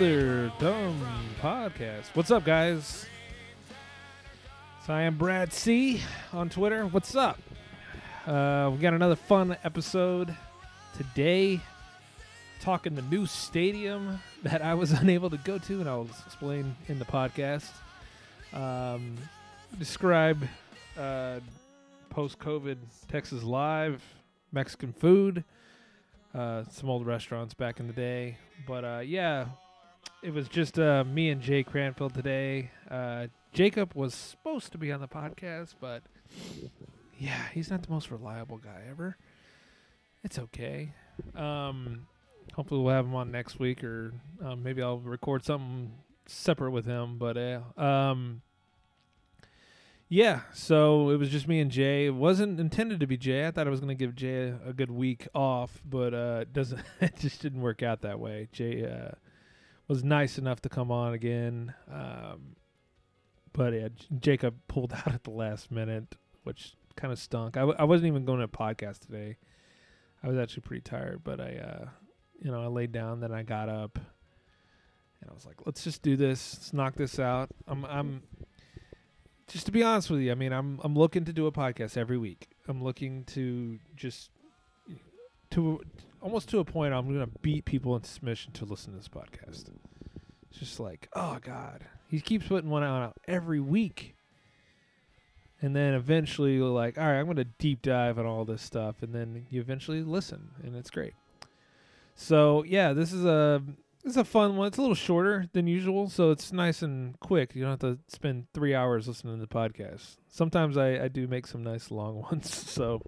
another dumb podcast. What's up, guys? So I am Brad C on Twitter. What's up? Uh, we got another fun episode today. Talking the new stadium that I was unable to go to, and I'll explain in the podcast. Um, describe uh, post-COVID Texas live Mexican food uh, some old restaurants back in the day. But uh, yeah, it was just uh, me and Jay Cranfield today. Uh, Jacob was supposed to be on the podcast, but yeah, he's not the most reliable guy ever. It's okay. Um, hopefully, we'll have him on next week, or um, maybe I'll record something separate with him. But uh, um, yeah, so it was just me and Jay. It wasn't intended to be Jay. I thought I was going to give Jay a, a good week off, but uh, it doesn't. It just didn't work out that way. Jay uh, was nice enough to come on again, um, but yeah, Jacob pulled out at the last minute, which kind of stunk. I, w- I wasn't even going to a podcast today. I was actually pretty tired, but I, uh, you know, I laid down, then I got up, and I was like, "Let's just do this. Let's knock this out." I'm, I'm just to be honest with you, I mean, I'm I'm looking to do a podcast every week. I'm looking to just to almost to a point I'm going to beat people into submission to listen to this podcast. It's just like, oh god, he keeps putting one out every week, and then eventually you're like, all right, I'm going to deep dive on all this stuff, and then you eventually listen, and it's great. So yeah, this is a this is a fun one. It's a little shorter than usual, so it's nice and quick. You don't have to spend three hours listening to the podcast. Sometimes I, I do make some nice long ones, so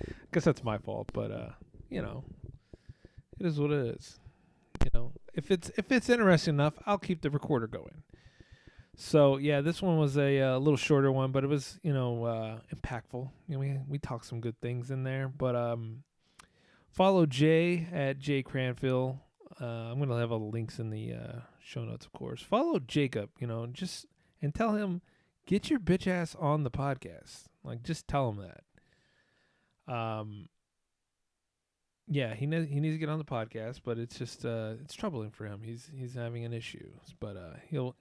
I guess that's my fault. But uh, you know, it is what it is. You know, if it's if it's interesting enough, I'll keep the recorder going. So yeah, this one was a uh, little shorter one, but it was you know uh, impactful. You know, we we talked some good things in there. But um, follow Jay at Jay Cranfield. Uh, I'm gonna have all the links in the uh, show notes, of course. Follow Jacob, you know, just and tell him get your bitch ass on the podcast. Like, just tell him that. Um, yeah, he ne- he needs to get on the podcast, but it's just uh, it's troubling for him. He's he's having an issue, but uh, he'll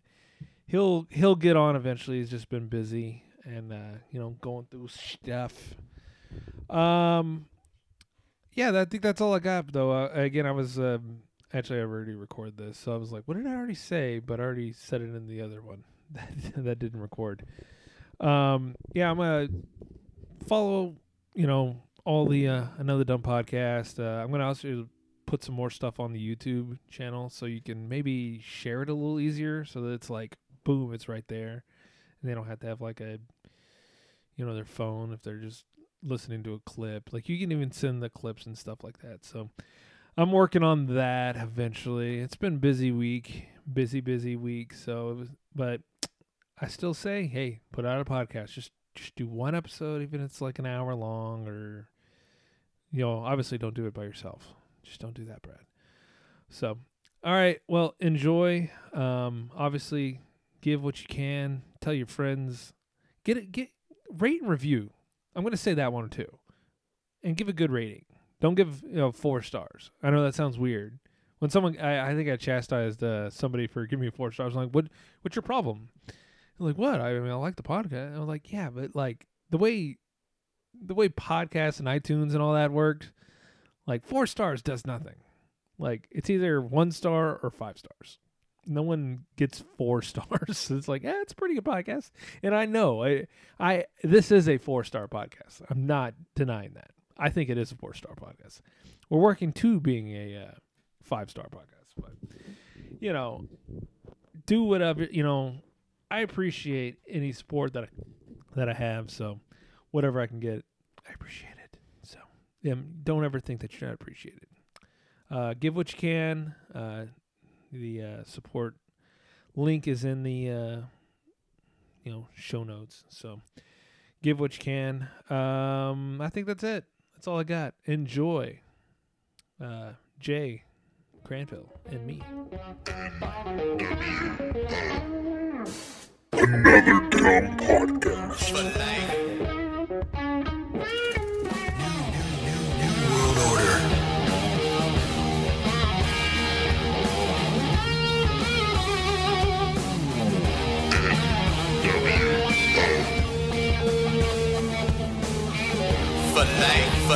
he'll he'll get on eventually. He's just been busy and uh, you know going through stuff. Um, yeah, that, I think that's all I got. Though uh, again, I was um, actually I already recorded this, so I was like, what did I already say? But I already said it in the other one that that didn't record. Um, yeah, I'm gonna follow. You know all the uh, another dumb podcast. Uh, I'm gonna also put some more stuff on the YouTube channel so you can maybe share it a little easier, so that it's like boom, it's right there, and they don't have to have like a you know their phone if they're just listening to a clip. Like you can even send the clips and stuff like that. So I'm working on that eventually. It's been busy week, busy busy week. So it was, but I still say, hey, put out a podcast. Just just do one episode, even if it's like an hour long, or you know, obviously don't do it by yourself. Just don't do that, Brad. So, all right, well, enjoy. Um, obviously, give what you can. Tell your friends. Get it. Get rate and review. I'm gonna say that one too, and give a good rating. Don't give you know four stars. I know that sounds weird. When someone, I, I think I chastised uh, somebody for giving me four stars. I'm like, what? What's your problem? Like, what? I mean, I like the podcast. I'm like, yeah, but like the way, the way podcasts and iTunes and all that works, like four stars does nothing. Like it's either one star or five stars. No one gets four stars. it's like, yeah, it's a pretty good podcast. And I know, I, I, this is a four star podcast. I'm not denying that. I think it is a four star podcast. We're working to being a uh, five star podcast, but you know, do whatever. You know, I appreciate any support that I, that I have. So, whatever I can get, I appreciate it. So, don't ever think that you're not appreciated. Uh, give what you can. Uh, the uh, support link is in the uh, you know show notes. So give what you can. Um, I think that's it. That's all I got. Enjoy. Uh, Jay Cranfield and me.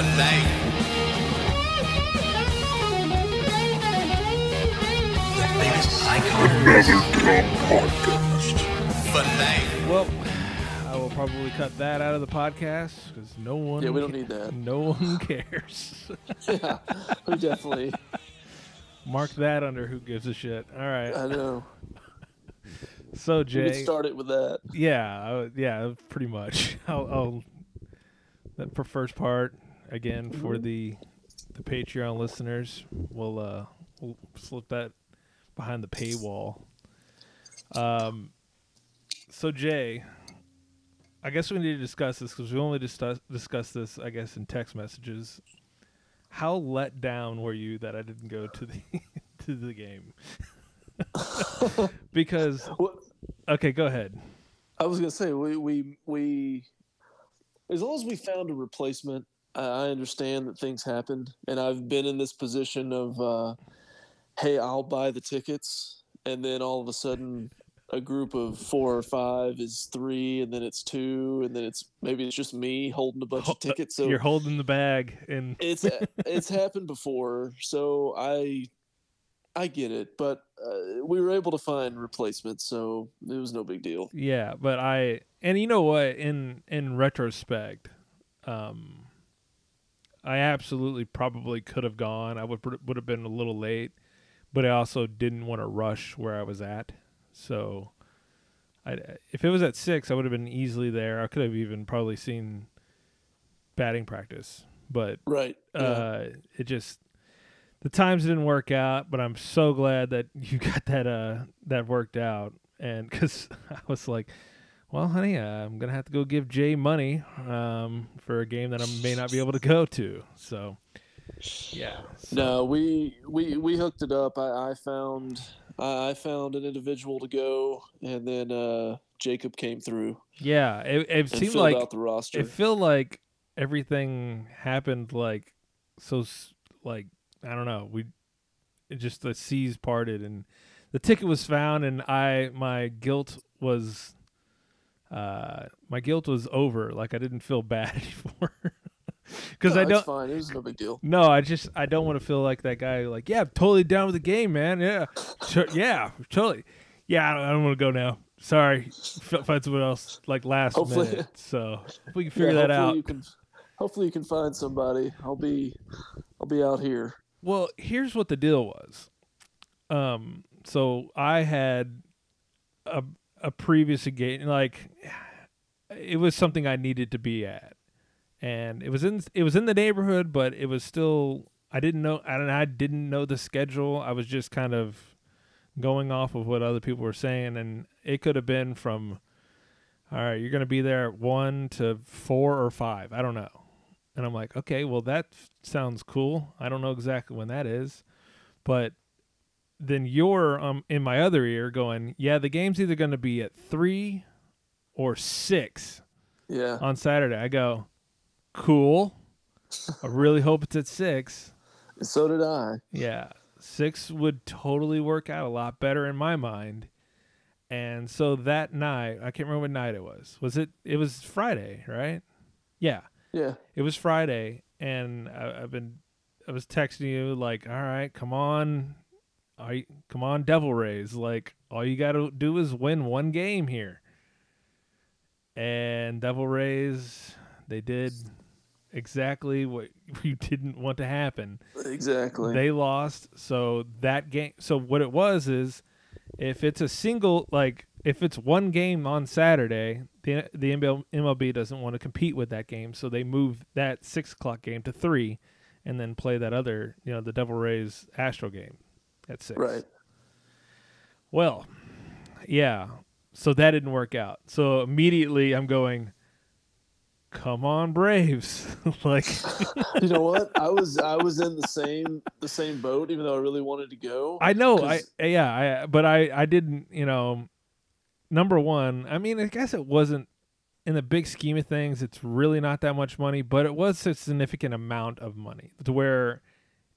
Filet, filet. Filet. Well, I will probably cut that out of the podcast because no one. Yeah, we don't ca- need that. No one cares. yeah, we definitely. Mark that under who gives a shit. All right. I know. So We Jay, could start it with that. yeah, I yeah, pretty much. I'll, I'll that for first part again for Mm-hmm. the the Patreon listeners. We'll uh we'll slip that behind the paywall. Um. So Jay, I guess we need to discuss this because we only discuss discussed this, I guess, in text messages. How let down were you that I didn't go to the to the game? because okay, go ahead. I was gonna say, we we we, as long as we found a replacement, I understand that things happened, and I've been in this position of, uh, hey, I'll buy the tickets, and then all of a sudden, a group of four or five is three, and then it's two, and then it's maybe it's just me holding a bunch of tickets. So You're holding the bag, and it's it's happened before, so I I get it, but uh, we were able to find replacements, so it was no big deal. yeah, but I and you know what? In in retrospect, um, I absolutely probably could have gone. I would would have been a little late, but I also didn't want to rush where I was at. So, I if it was at six, I would have been easily there. I could have even probably seen batting practice, but Right. yeah. uh it just the times didn't work out but i'm so glad that you got that uh that worked out and because i was like well honey uh, i'm gonna have to go give jay money um for a game that i may not be able to go to so yeah so- No, we we we hooked it up. I, I found I, found an individual to go, and then uh, Jacob came through yeah it, it seemed like out the roster. it felt like everything happened like so like i don't know we it just the seas parted and the ticket was found and i my guilt was uh my guilt was over like i didn't feel bad anymore because No, i don't fine. It was no big deal. no i just i don't want to feel like that guy like yeah I'm totally down with the game man yeah sure, yeah totally yeah i don't, I don't want to go now sorry find someone else like last Hopefully- minute so if we can figure Yeah, that hopefully out You can, hopefully, you can find somebody. I'll be I'll be out here. Well, here's what the deal was. Um, so I had a a previous engagement, like it was something I needed to be at, and it was in it was in the neighborhood, but it was still I didn't know I don't I didn't know the schedule. I was just kind of going off of what other people were saying, and it could have been from. All right, you're to be there at one to four or five. I don't know. And I'm like, okay, well, that sounds cool. I don't know exactly when that is. But then you're um, in my other ear going, yeah, the game's either going to be at three or six Yeah. on Saturday. I go, cool. I really hope it's at six. So did I. Yeah, six would totally work out a lot better in my mind. And so that night, I can't remember what night it was. Was it? It was Friday, right? Yeah, Yeah. it was Friday, and I, I've been, I was texting you like, all right, come on, I come on, Devil Rays. Like, all you got to do is win one game here. And Devil Rays, they did exactly what you didn't want to happen Exactly. they lost so that game so what it was is if it's a single like if it's one game on saturday the the mlb doesn't want to compete with that game so they move that six o'clock game to three and then play that other you know the devil rays astro game at six right. well yeah. So that didn't work out. So immediately I'm going, come on, Braves. like, You know what? I was I was in the same the same boat, even though I really wanted to go. I know, I yeah, I but I I didn't, you know. Number one, I mean, I guess it wasn't in the big scheme of things. It's really not that much money, but it was a significant amount of money to where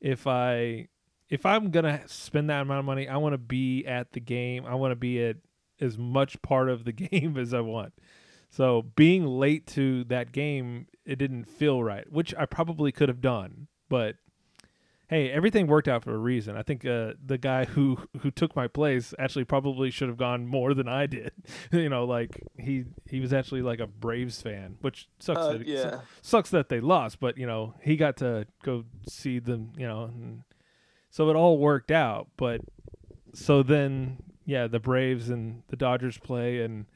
if I if I'm gonna spend that amount of money, I want to be at the game. I want to be at as much part of the game as I want. So being late to that game, it didn't feel right, which I probably could have done, but hey, everything worked out for a reason. I think uh, the guy who who took my place actually probably should have gone more than I did. you know, like he he was actually like a Braves fan, which sucks. Uh, that yeah. sucks that they lost, but you know he got to go see them. You know, and so it all worked out. But so then, yeah, the Braves and the Dodgers play, and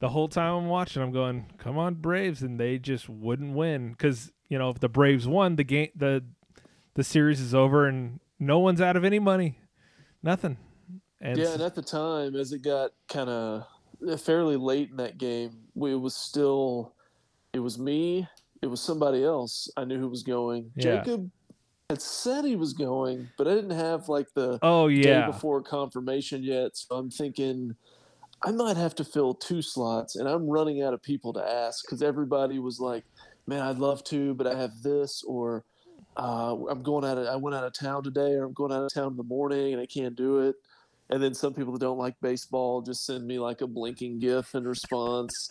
the whole time I'm watching, I'm going, "Come on, Braves!" and they just wouldn't win because you know if the Braves won, the game the the series is over, and no one's out of any money, nothing. And yeah, and at the time, as it got kind of fairly late in that game, we, it was still, it was me, it was somebody else I knew who was going. Yeah. Jacob had said he was going, but I didn't have like the oh day yeah, before confirmation yet. So I'm thinking I might have to fill two slots, and I'm running out of people to ask because everybody was like, "Man, I'd love to, but I have this," or uh, "I'm going out. Of, I went out of town today, or I'm going out of town in the morning, and I can't do it." And then some people that don't like baseball just send me like a blinking GIF in response.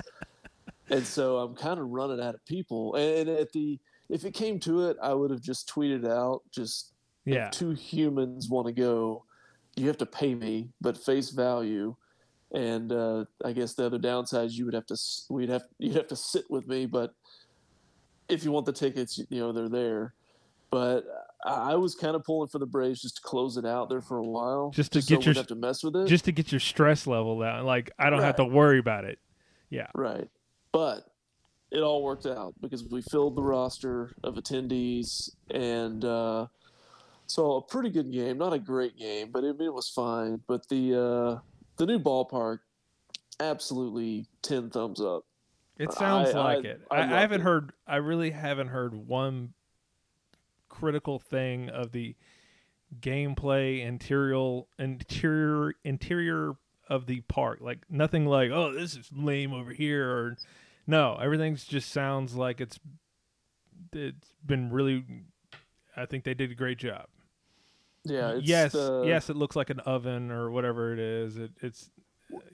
and so I'm kind of running out of people. And at the if it came to it, I would have just tweeted out just yeah, two humans want to go, you have to pay me, but face value. And uh, I guess the other downside is you would have to we'd have you'd have to sit with me, but if you want the tickets, you know they're there. But I I was kind of pulling for the Braves just to close it out there for a while, Just to so get we your- have to mess with it. just to get your stress level down. Like I don't have to worry about it. Yeah, right. But it all worked out because we filled the roster of attendees and uh, so a pretty good game. Not a great game, but it, it was fine. But the uh, the new ballpark, absolutely ten thumbs up. It sounds I- like I- it. I I, haven't it. heard. I really haven't heard one critical thing of the gameplay, interior, interior, interior of the park. Like nothing like, oh, this is lame over here, or no. Everything's just sounds like it's it's been really. I think they did a great job. Yeah. It's yes, the- yes, it looks like an oven or whatever it is. It, it's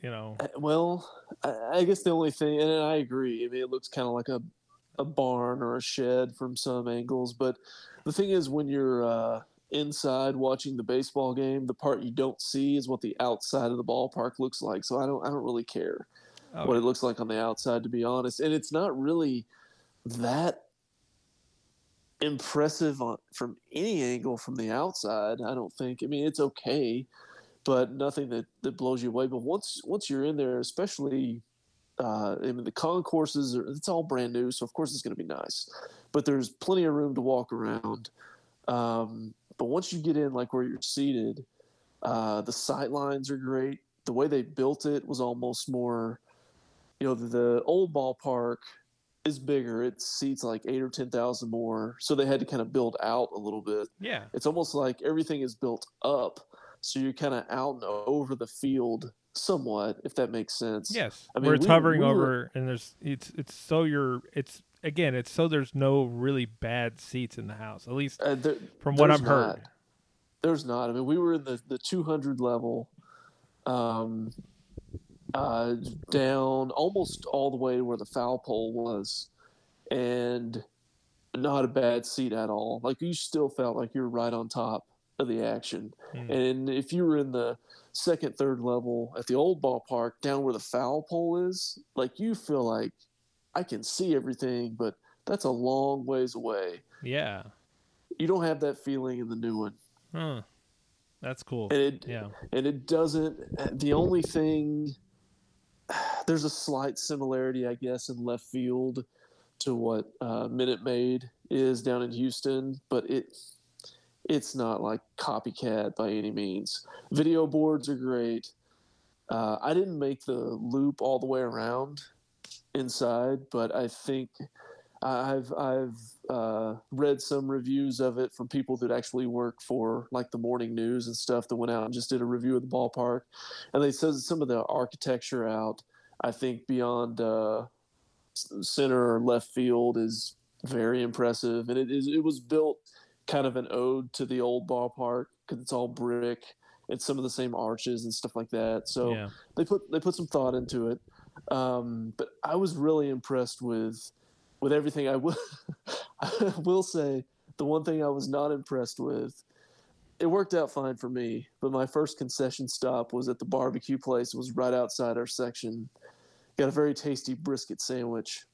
you know, Uh, Well, I, I guess the only thing, and I agree. I mean, it looks kind of like a a barn or a shed from some angles, but the thing is, when you're uh, inside watching the baseball game, the part you don't see is what the outside of the ballpark looks like. So I don't, I don't really care oh, what it looks like on the outside, to be honest. And it's not really that impressive on, from any angle from the outside. I don't think. I mean, it's okay, but nothing that, that blows you away. But once once you're in there, especially, uh, I mean, the concourses are it's all brand new, so of course it's going to be nice. But there's plenty of room to walk around. Um, but once you get in, like where you're seated, uh, the sight lines are great. The way they built it was almost more, you know, the, old ballpark is bigger. It seats like eight or ten thousand more, so they had to kind of build out a little bit. yeah. It's almost like everything is built up, so you're kind of out and over the field somewhat, if that makes sense. Yes, I where it's we- hovering we were- over, and there's it's it's so you're it's again it's so there's no really bad seats in the house. At least Uh, there, from what I've heard. not. There's not. I mean, we were in the, the 200 level, um, uh, down almost all the way to where the foul pole was, and not a bad seat at all. Like you still felt like you were right on top of the action. Hmm. And if you were in the second, third level at the old ballpark, down where the foul pole is, like you feel like I can see everything, but that's a long ways away. Yeah, You don't have that feeling in the new one. huh. That's cool. And it Yeah, and it doesn't the only thing there's a slight similarity i guess in left field to what uh, minute maid is down in houston but it it's not like copycat by any means. Video boards are great. Uh, I didn't make the loop all the way around inside, but I think I've I've uh, read some reviews of it from people that actually work for like the morning news and stuff that went out and just did a review of the ballpark, and they said some of the architecture out. I think beyond uh, center or left field is very impressive, and it is it was built kind of an ode to the old ballpark because it's all brick. It's some of the same arches and stuff like that. So yeah. they put they put some thought into it. Um, but I was really impressed with with everything. I will I will say the one thing I was not impressed with. It worked out fine for me, but my first concession stop was at the barbecue place. It was right outside our section. Got a very tasty brisket sandwich.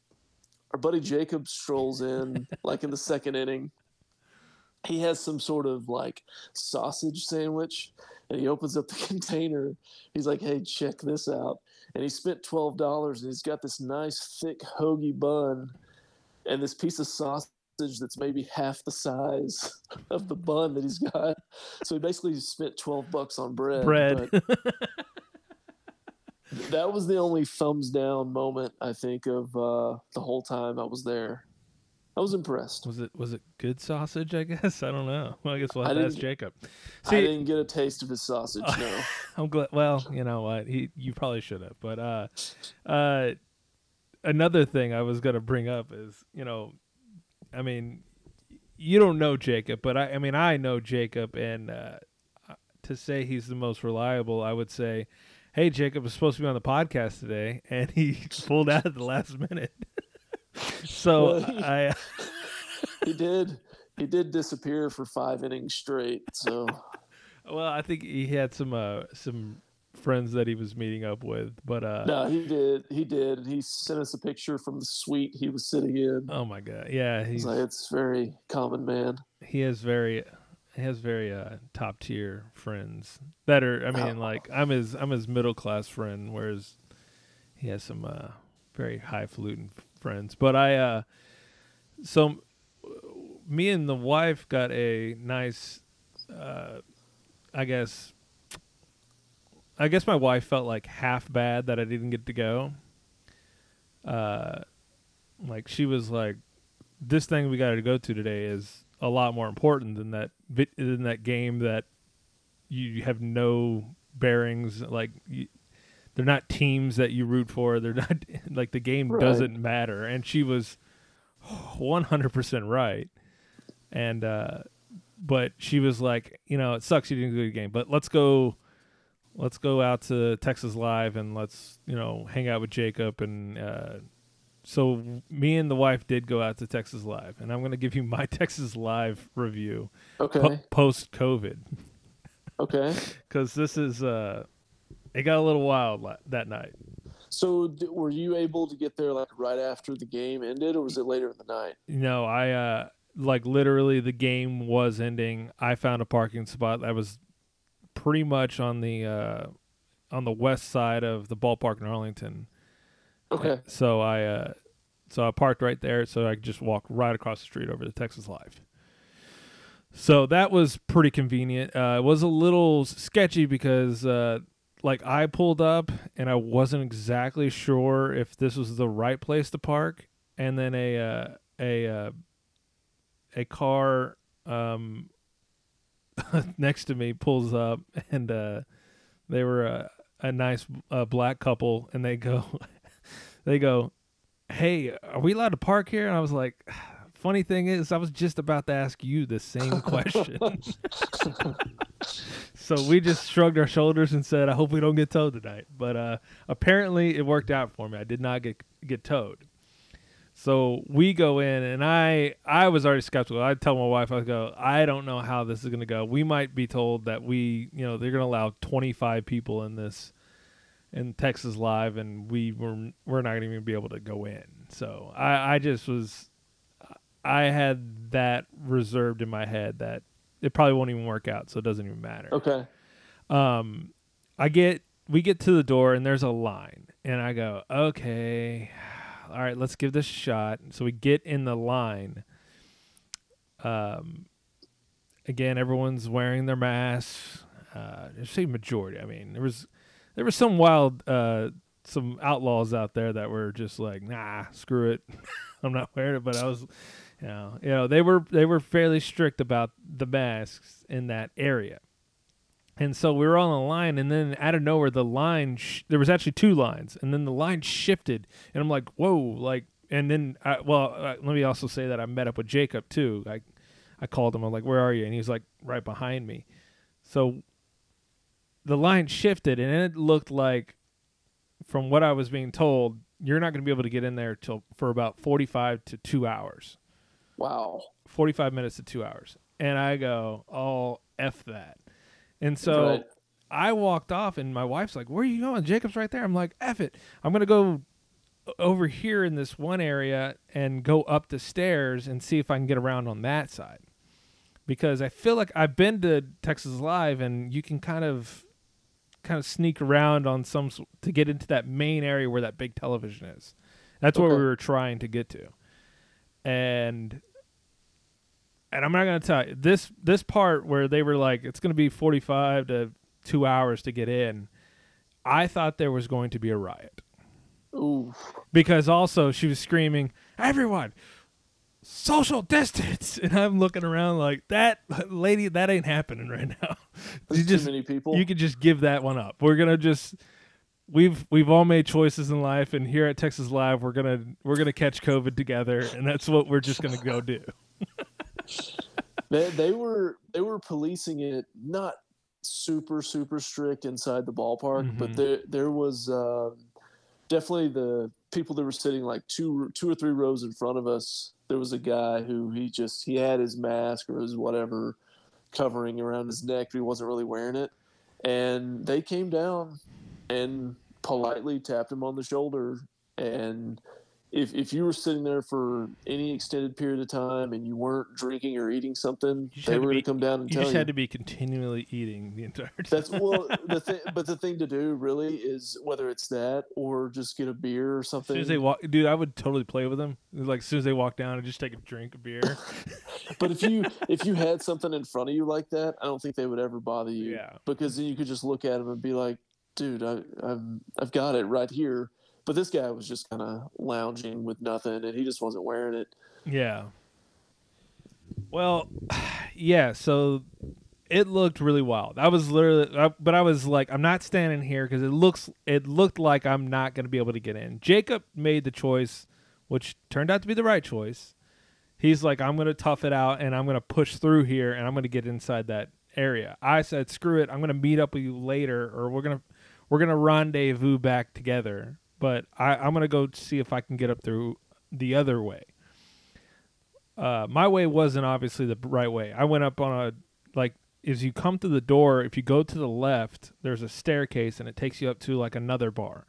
Our buddy Jacob strolls in like in the second inning. He has some sort of like sausage sandwich and he opens up the container. He's like, "Hey, check this out." And he spent twelve dollars, and he's got this nice thick hoagie bun, and this piece of sausage that's maybe half the size of the bun that he's got. So he basically spent twelve bucks on bread. Bread. but that was the only thumbs down moment I think of uh, the whole time I was there. I was impressed. Was it was it good sausage? I guess I don't know. Well, I guess we'll have I to ask Jacob. I See, didn't get a taste of his sausage. No. I'm glad. Well, you know what? He you probably should have. But uh, uh, another thing I was gonna bring up is you know, I mean, you don't know Jacob, but I I mean I know Jacob, and uh, to say he's the most reliable, I would say. Hey, Jacob was supposed to be on the podcast today, and he pulled out at the last minute. so Well, he- I, he did. He did disappear for five innings straight. So well, I think he had some uh, some friends that he was meeting up with, but uh, no, he did. He did. He sent us a picture from the suite he was sitting in. oh my god, yeah, He's like, it's very common, man. he has very he has very uh top tier friends that are I mean Oh. like I'm his I'm his middle class friend whereas he has some uh very highfalutin friends but I uh so me and the wife got a nice uh I guess I guess my wife felt like half bad that I didn't get to go. Uh like she was like this thing we got to go to today is a lot more important than that than that game that you have no bearings like you, they're not teams that you root for they're not like the game Right. doesn't matter. And she was 100% right. And uh but she was like you know it sucks you didn't go to the game but let's go let's go out to Texas Live and let's you know hang out with Jacob and uh so me and the wife did go out to Texas Live, and I'm going to give you my Texas Live review Okay. post COVID Okay. because this is uh, it got a little wild la- that night. So d- were you able to get there like right after the game ended, or was it later in the night? no I uh, like literally the game was ending. I found a parking spot that was pretty much on the uh, on the west side of the ballpark in Arlington. Okay. So I uh so I parked right there so I could just walk right across the street over to Texas Live. So that was pretty convenient. Uh it was a little sketchy because uh like I pulled up and I wasn't exactly sure if this was the right place to park and then a uh a uh a car um next to me pulls up and uh they were a, a nice uh, black couple and they go they go, "Hey, are we allowed to park here?" And I was like, "Funny thing is, I was just about to ask you the same question." so we just shrugged our shoulders and said, "I hope we don't get towed tonight." But uh, apparently, it worked out for me. I did not get get towed. So we go in, and I I was already skeptical. I tell my wife, I go, I don't know how this is going to go. We might be told that we, you know, they're going to allow 25 people in this in Texas Live, and we were we're not going to even be able to go in. So I I just was I had that reserved in my head that it probably won't even work out, so it doesn't even matter Okay. um i get we get to the door and there's a line and i go okay all right let's give this a shot so we get in the line um again everyone's wearing their masks uh I say majority i mean there was there were some wild uh some outlaws out there that were just like, nah, screw it. I'm not wearing it, but I was you know, you know, they were they were fairly strict about the masks in that area. And so we were on the line, and then out of nowhere, the line sh- there was actually two lines, and then the line shifted, and I'm like, whoa, like, and then I, well, uh, let me also say that I met up with Jacob too. I I called him, I'm like, where are you? And he was like, right behind me. So the line shifted, and it looked like, from what I was being told, you're not going to be able to get in there till for about 45 to two hours. Wow. 45 minutes to two hours. And I go, oh, F that. And so Right. I walked off, and my wife's like, where are you going? Jacob's right there. I'm like, F it. I'm going to go over here in this one area and go up the stairs and see if I can get around on that side. Because I feel like I've been to Texas Live, and you can kind of kind of sneak around on some to get into that main area where that big television is. That's where Okay. we were trying to get to. And and I'm not gonna tell you this this part where they were like it's gonna be 45 to two hours to get in. I thought there was going to be a riot Ooh. because also she was screaming, "Everyone, social distance!" And I'm looking around like that lady. That ain't happening right now. You too just many people. you could just give that one up. We're gonna just we've we've all made choices in life, and here at Texas Live, we're gonna we're gonna catch COVID together, and that's what we're just gonna go do. They, they were they were policing it not super super strict inside the ballpark, but Mhm. there there was um definitely the people that were sitting like two two or three rows in front of us. There was a guy who he just he had his mask or his whatever covering around his neck, but he wasn't really wearing it. And they came down and politely tapped him on the shoulder and if, if you were sitting there for any extended period of time and you weren't drinking or eating something, they were going to come down and You tell just you. had to be continually eating the entire time. That's well, the thing, but the thing to do really is whether it's that or just get a beer or As something. soon as they walk, dude, I would totally play with them. Like as soon as they walk down, and just take a drink of beer. but if you if you had something in front of you like that, I don't think they would ever bother you. Yeah. Because then you could just look at them and be like, "Dude, I, I've I've got it right here." But this guy was just kind of lounging with nothing, and he just wasn't wearing it. Yeah. Well, yeah. So it looked really wild. I was literally, I, but I was like, I'm not standing here because it looks, it looked like I'm not going to be able to get in. Jacob made the choice, which turned out to be the right choice. He's like, I'm going to tough it out and I'm going to push through here and I'm going to get inside that area. I said, screw it. I'm going to meet up with you later, or we're gonna, we're gonna rendezvous back together. But I, I'm to go see if I can get up through the other way uh, my way wasn't obviously the right way. I went up on a like as you come through the door, if you go to the left, there's a staircase and it takes you up to like another bar.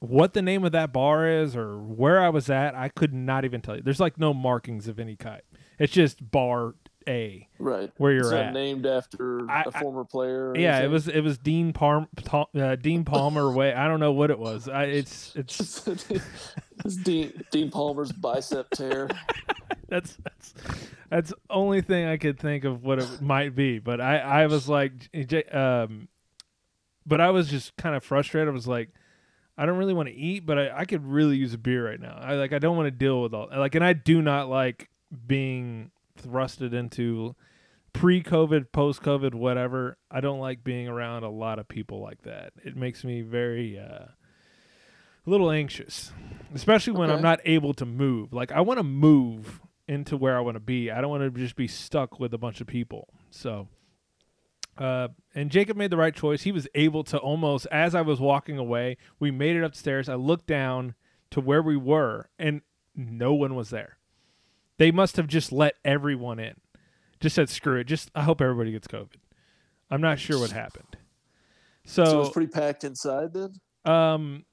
What the name of that bar is or where I was at, I could not even tell you. There's like no markings of any kind. It's just bar A Right. where you're at. named after I- a former player. or Yeah, it was it was Dean Palm uh, Dean Palmer way. I don't know what it was. I, it's it's it's Dean, Dean Palmer's bicep tear. that's that's that's only thing I could think of what it might be. But I I was like, um, but I was just kind of frustrated. I was like, I don't really want to eat, but I, I could really use a beer right now. I like I don't want to deal with all like, and I do not like being thrusted into pre-COVID, post-COVID, whatever. I don't like being around a lot of people like that. It makes me very uh, a little anxious, especially when I'm not able to move. Like I want to move into where I want to be. I don't want to just be stuck with a bunch of people. So, uh, and Jacob made the right choice. He was able to almost, as I was walking away, we made it upstairs. I looked down to where we were, and no one was there. They must have just let everyone in. Just said, screw it. Just, I hope everybody gets COVID. I'm not sure what happened. So, it was pretty packed inside then. Um,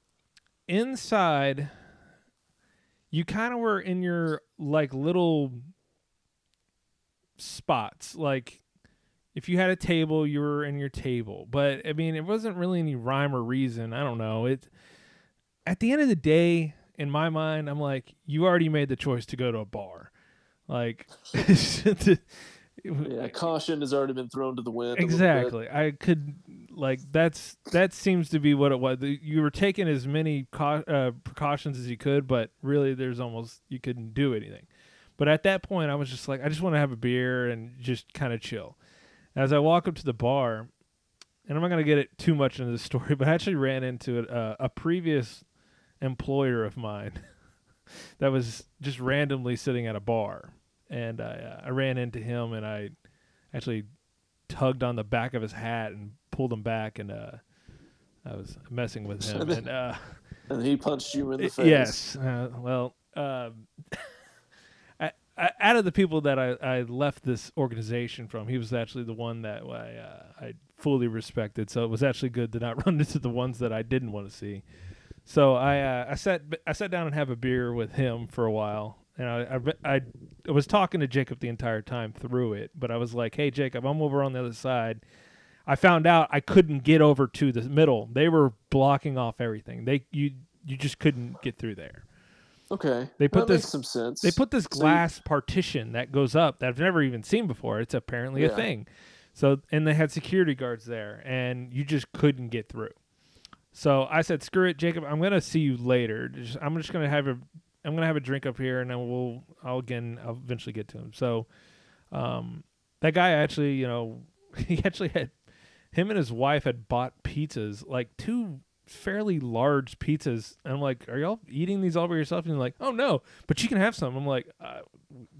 inside, you kind of were in your like little spots. Like, if you had a table, you were in your table. But I mean, it wasn't really any rhyme or reason. I don't know. It. At the end of the day, in my mind, I'm like, you already made the choice to go to a bar. Like, Yeah, caution has already been thrown to the wind. a little bit. Exactly. I could like that's that seems to be what it was. You were taking as many cau- uh, precautions as you could, but really, there's almost you couldn't do anything. But at that point, I was just like, I just want to have a beer and just kind of chill. As I walk up to the bar, and I'm not gonna get it too much into the story, but I actually ran into it, uh, a previous employer of mine that was just randomly sitting at a bar, and I uh, I ran into him and I actually tugged on the back of his hat and pulled him back, and uh, I was messing with him. and uh, And he punched you in the face. yes, uh, well, um, I, I, out of the people that I, I left this organization from, he was actually the one that I uh, I fully respected. So it was actually good to not run into the ones that I didn't want to see. So I uh, I sat I sat down and have a beer with him for a while, and I, I I was talking to Jacob the entire time through it. But I was like, "Hey Jacob, I'm over on the other side." I found out I couldn't get over to the middle. They were blocking off everything. They you you just couldn't get through there. Okay. They put that this- makes some sense. They put this So you- glass partition that goes up that I've never even seen before. It's apparently a thing. So and they had security guards there, and you just couldn't get through. So I said, "Screw it, Jacob. I'm gonna see you later. Just, I'm just gonna have a I'm gonna have a drink up here, and then we'll I'll again I'll eventually get to him." So, um, that guy actually, you know, he actually had him and his wife had bought pizzas, like two fairly large pizzas. And I'm like, "Are y'all eating these all by yourself?" And he's like, "Oh no, but you can have some." I'm like, uh,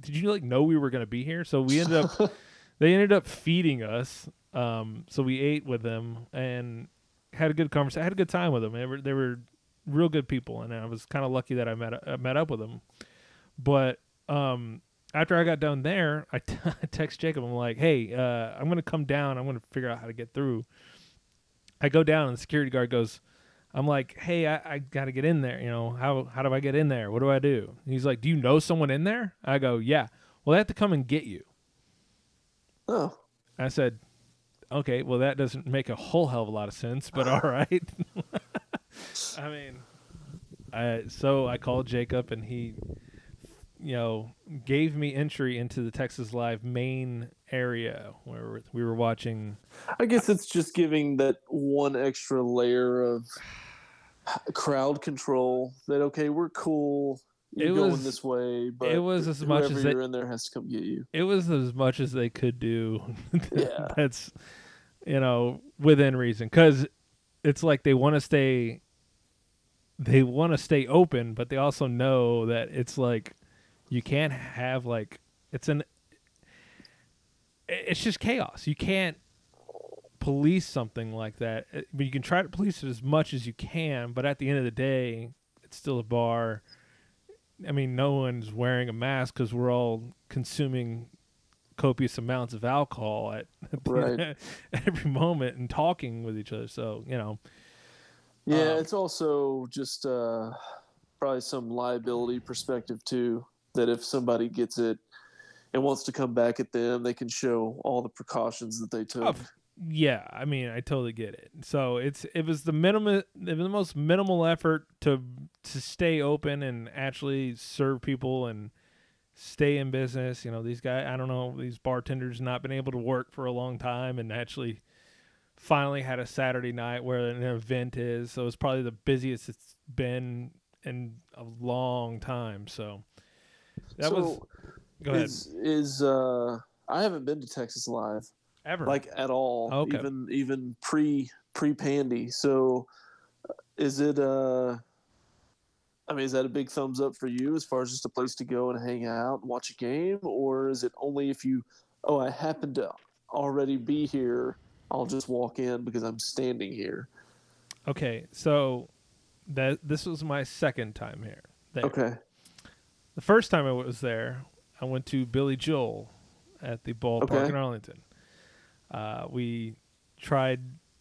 "Did you like know we were gonna be here?" So we ended up they ended up feeding us. Um, so we ate with them and had a good conversation. I had a good time with them. They were they were real good people, and I was kind of lucky that I met I met up with them. But um, after I got done there, I, t- I text Jacob. I'm like, "Hey, uh, I'm gonna come down. I'm gonna figure out how to get through." I go down, and the security guard goes. I'm like, hey, I, I got to get in there. You know, how how do I get in there? What do I do? And he's like, do you know someone in there? I go, yeah. Well, they have to come and get you. Oh, I said, okay, well, that doesn't make a whole hell of a lot of sense, but all right. I mean, I, so I called Jacob and he, you know, gave me entry into the Texas Live main area where we were watching. I guess it's just giving that one extra layer of crowd control. That okay, we're cool. You're It going was- this way, but it was as much as they- you're in there has to come get you. It was as much as they could do. Yeah. That's, you know, within reason. Because it's like they want to stay they want to stay open, but they also know that it's like you can't have like it's an it's just chaos. You can't police something like that. Uh, But you can try to police it as much as you can, but at the end of the day, it's still a bar. I mean, no one's wearing a mask because we're all consuming copious amounts of alcohol at, at Right. every moment and talking with each other. So you know, Yeah, Um, it's also just uh, probably some liability perspective too. That if somebody gets it and wants to come back at them, they can show all the precautions that they took. Oh, yeah, I mean, I totally get it. So it's it was the minimum, it was the most minimal effort to to stay open and actually serve people and stay in business. You know, these guys, I don't know, these bartenders not been able to work for a long time and actually finally had a Saturday night where an event is. So it's probably the busiest it's been in a long time. So that so was go ahead. is is uh, I haven't been to Texas Live Ever like at all, Okay. even even pre pre Pandy. So uh, is it uh I mean, is that a big thumbs up for you as far as just a place to go and hang out and watch a game, or is it only if you, oh, I happen to already be here, I'll just walk in because I'm standing here? Okay, so that this was my second time here. There. Okay. The first time I was there, I went to Billy Joel at the ballpark Okay. in Arlington. Uh, we tried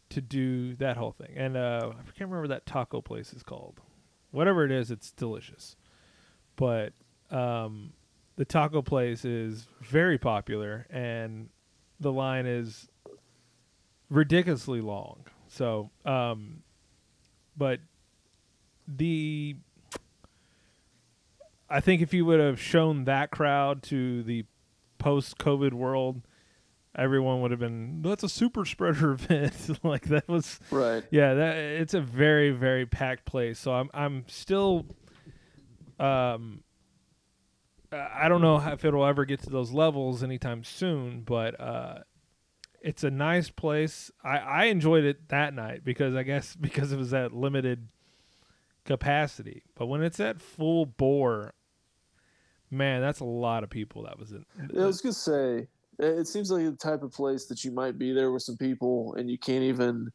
to do that whole thing, and uh, I can't remember what that taco place is called. Whatever it is, it's delicious. But um, the taco place is very popular, and the line is ridiculously long. So, um, but the I think if you would have shown that crowd to the post-COVID world, everyone would have been that's a super spreader event. like that was Right. yeah, that it's a very very packed place. So I'm I'm still um I don't know if it'll ever get to those levels anytime soon, but uh it's a nice place. I I enjoyed it that night because I guess because it was that limited capacity. But when it's at full bore, man, that's a lot of people that was in. I was gonna say, it seems like the type of place that you might be there with some people and you can't even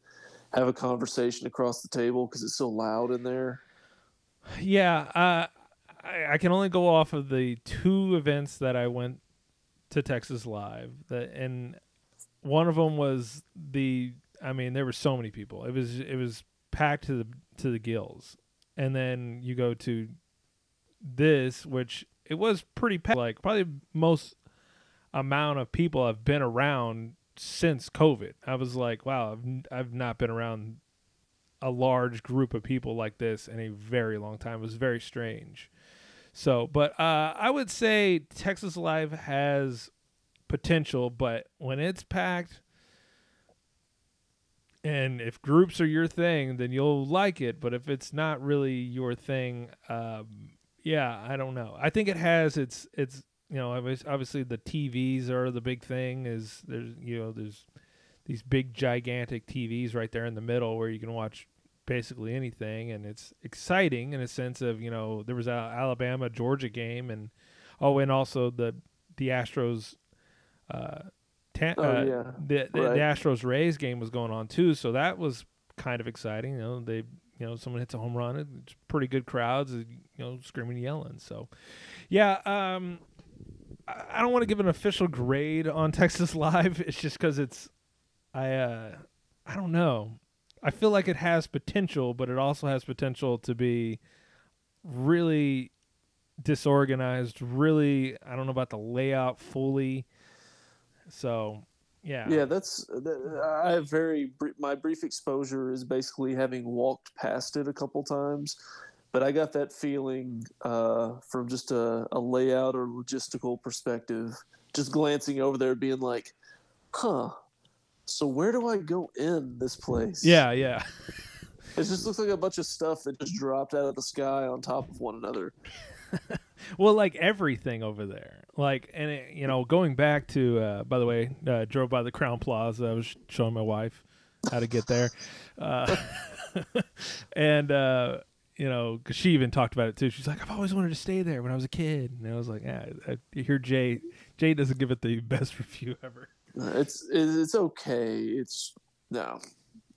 have a conversation across the table because it's so loud in there. Yeah, uh, I, I can only go off of the two events that I went to Texas Live. That and one of them was the. I mean, there were so many people. It was it was packed to the to the gills, and then you go to this, which it was pretty packed. Like probably most amount of people I've been around since COVID. I was like, wow, I've, I've not been around a large group of people like this in a very long time. It was very strange. So, but uh, I would say Texas Live has potential, but when it's packed, and if groups are your thing, then you'll like it. But if it's not really your thing, um, yeah, I don't know. I think it has its its you know obvious- obviously the TVs are the big thing. Is there's you know there's these big gigantic TVs right there in the middle where you can watch basically anything, and it's exciting in a sense of you know there was a Alabama Georgia game, and oh, and also the the Astros. Uh, ta- Oh, uh, yeah. the, the, Right. the Astros Rays game was going on too, so that was kind of exciting. You know, they you know someone hits a home run, it's pretty good crowds, you know, screaming, and yelling. So, yeah, um, I, don't want to give an official grade on Texas Live. It's just because it's, I uh, I don't know. I feel like it has potential, but it also has potential to be really disorganized. Really, I don't know about the layout fully. So, yeah, Yeah, that's that, I have very my brief exposure is basically having walked past it a couple times, but I got that feeling uh, from just a, a layout or logistical perspective, just glancing over there, being like, "Huh." So where do I go in this place? yeah, yeah. it just looks like a bunch of stuff that just dropped out of the sky on top of one another. Well, like everything over there, like and it, you know, going back to uh, by the way, uh, drove by the Crowne Plaza. I was showing my wife how to get there, uh, and uh, you know, cause she even talked about it too. She's like, "I've always wanted to stay there when I was a kid," and I was like, "Yeah." I, hear Jay. Jay doesn't give it the best review ever. It's it's okay. It's no.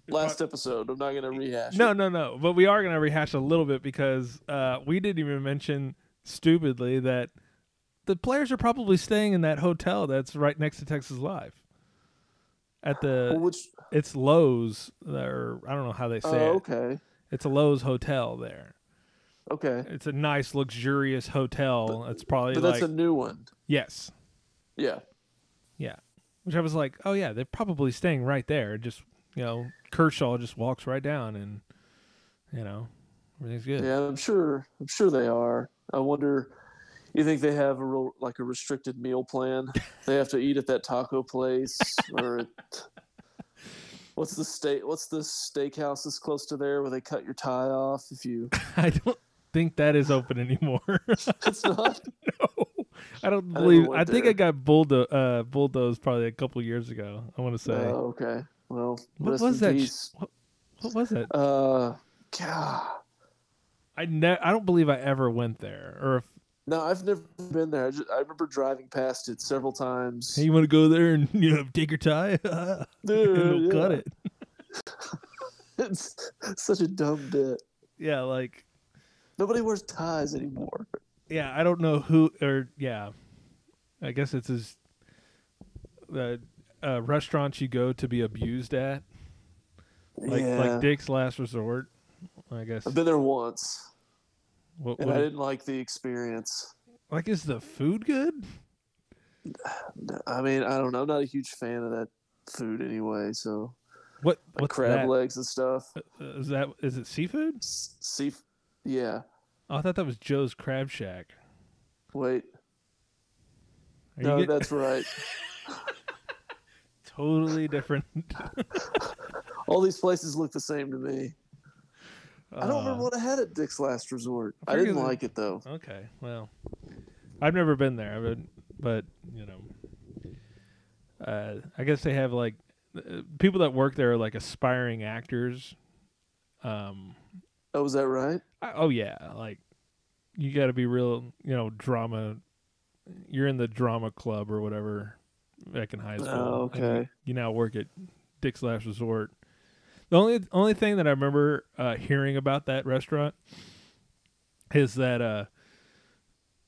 Last episode, I'm not gonna rehash. No, it. no, no. But we are going to rehash a little bit because uh, we didn't even mention stupidly that the players are probably staying in that hotel that's right next to Texas Live. At the Well, which it's Loews or I don't know how they say oh, it. okay, It's a Loews hotel there. okay, It's a nice luxurious hotel. it's probably but like that's a new one. yes, Yeah, yeah. Which I was like, oh yeah, they're probably staying right there. Just you know, Kershaw just walks right down and you know everything's good. yeah. I'm sure. I'm sure they are. I wonder. You think they have a real like a restricted meal plan? they have to eat at that taco place or at, what's the state? What's the steakhouse that's close to there where they cut your tie off if you? I don't think that is open anymore. It's not. no, I don't believe. went I think there. I got bulldo- uh, bulldozed probably a couple years ago. I want to say. Oh, okay. Well, what was that? peace. what, what was it? Uh, God. I ne- I don't believe I ever went there. Or if No, I've never been there. I, just, I remember driving past it several times. hey, you want to go there and you know take your tie, Dude, cut it. It's such a dumb bit. Yeah, like Nobody wears ties anymore. yeah, I don't know who or yeah, I guess it's his the uh, restaurants you go to be abused at, like yeah. like Dick's Last Resort. I guess. I've been there once, What, and what- I didn't like the experience. like, is the food good? I mean, I don't know. I'm not a huge fan of that food anyway. So What like what's crab that? legs and stuff. Uh, Is that is it seafood? S- See, yeah. Oh, I thought that was Joe's Crab Shack. Wait, Are no, get- that's right. totally different. All these places look the same to me. I don't Uh, remember what I had at Dick's Last Resort. I I didn't the- like it though. Okay, well, I've never been there, I've but you know, uh, I guess they have like uh, people that work there are like aspiring actors. Um, Oh, was that right? I, oh yeah, like you got to be real, you know, drama. You're in the drama club or whatever back in high school. Oh, okay. You, now work at Dick's Last Resort. The only only thing that I remember uh, hearing about that restaurant is that uh,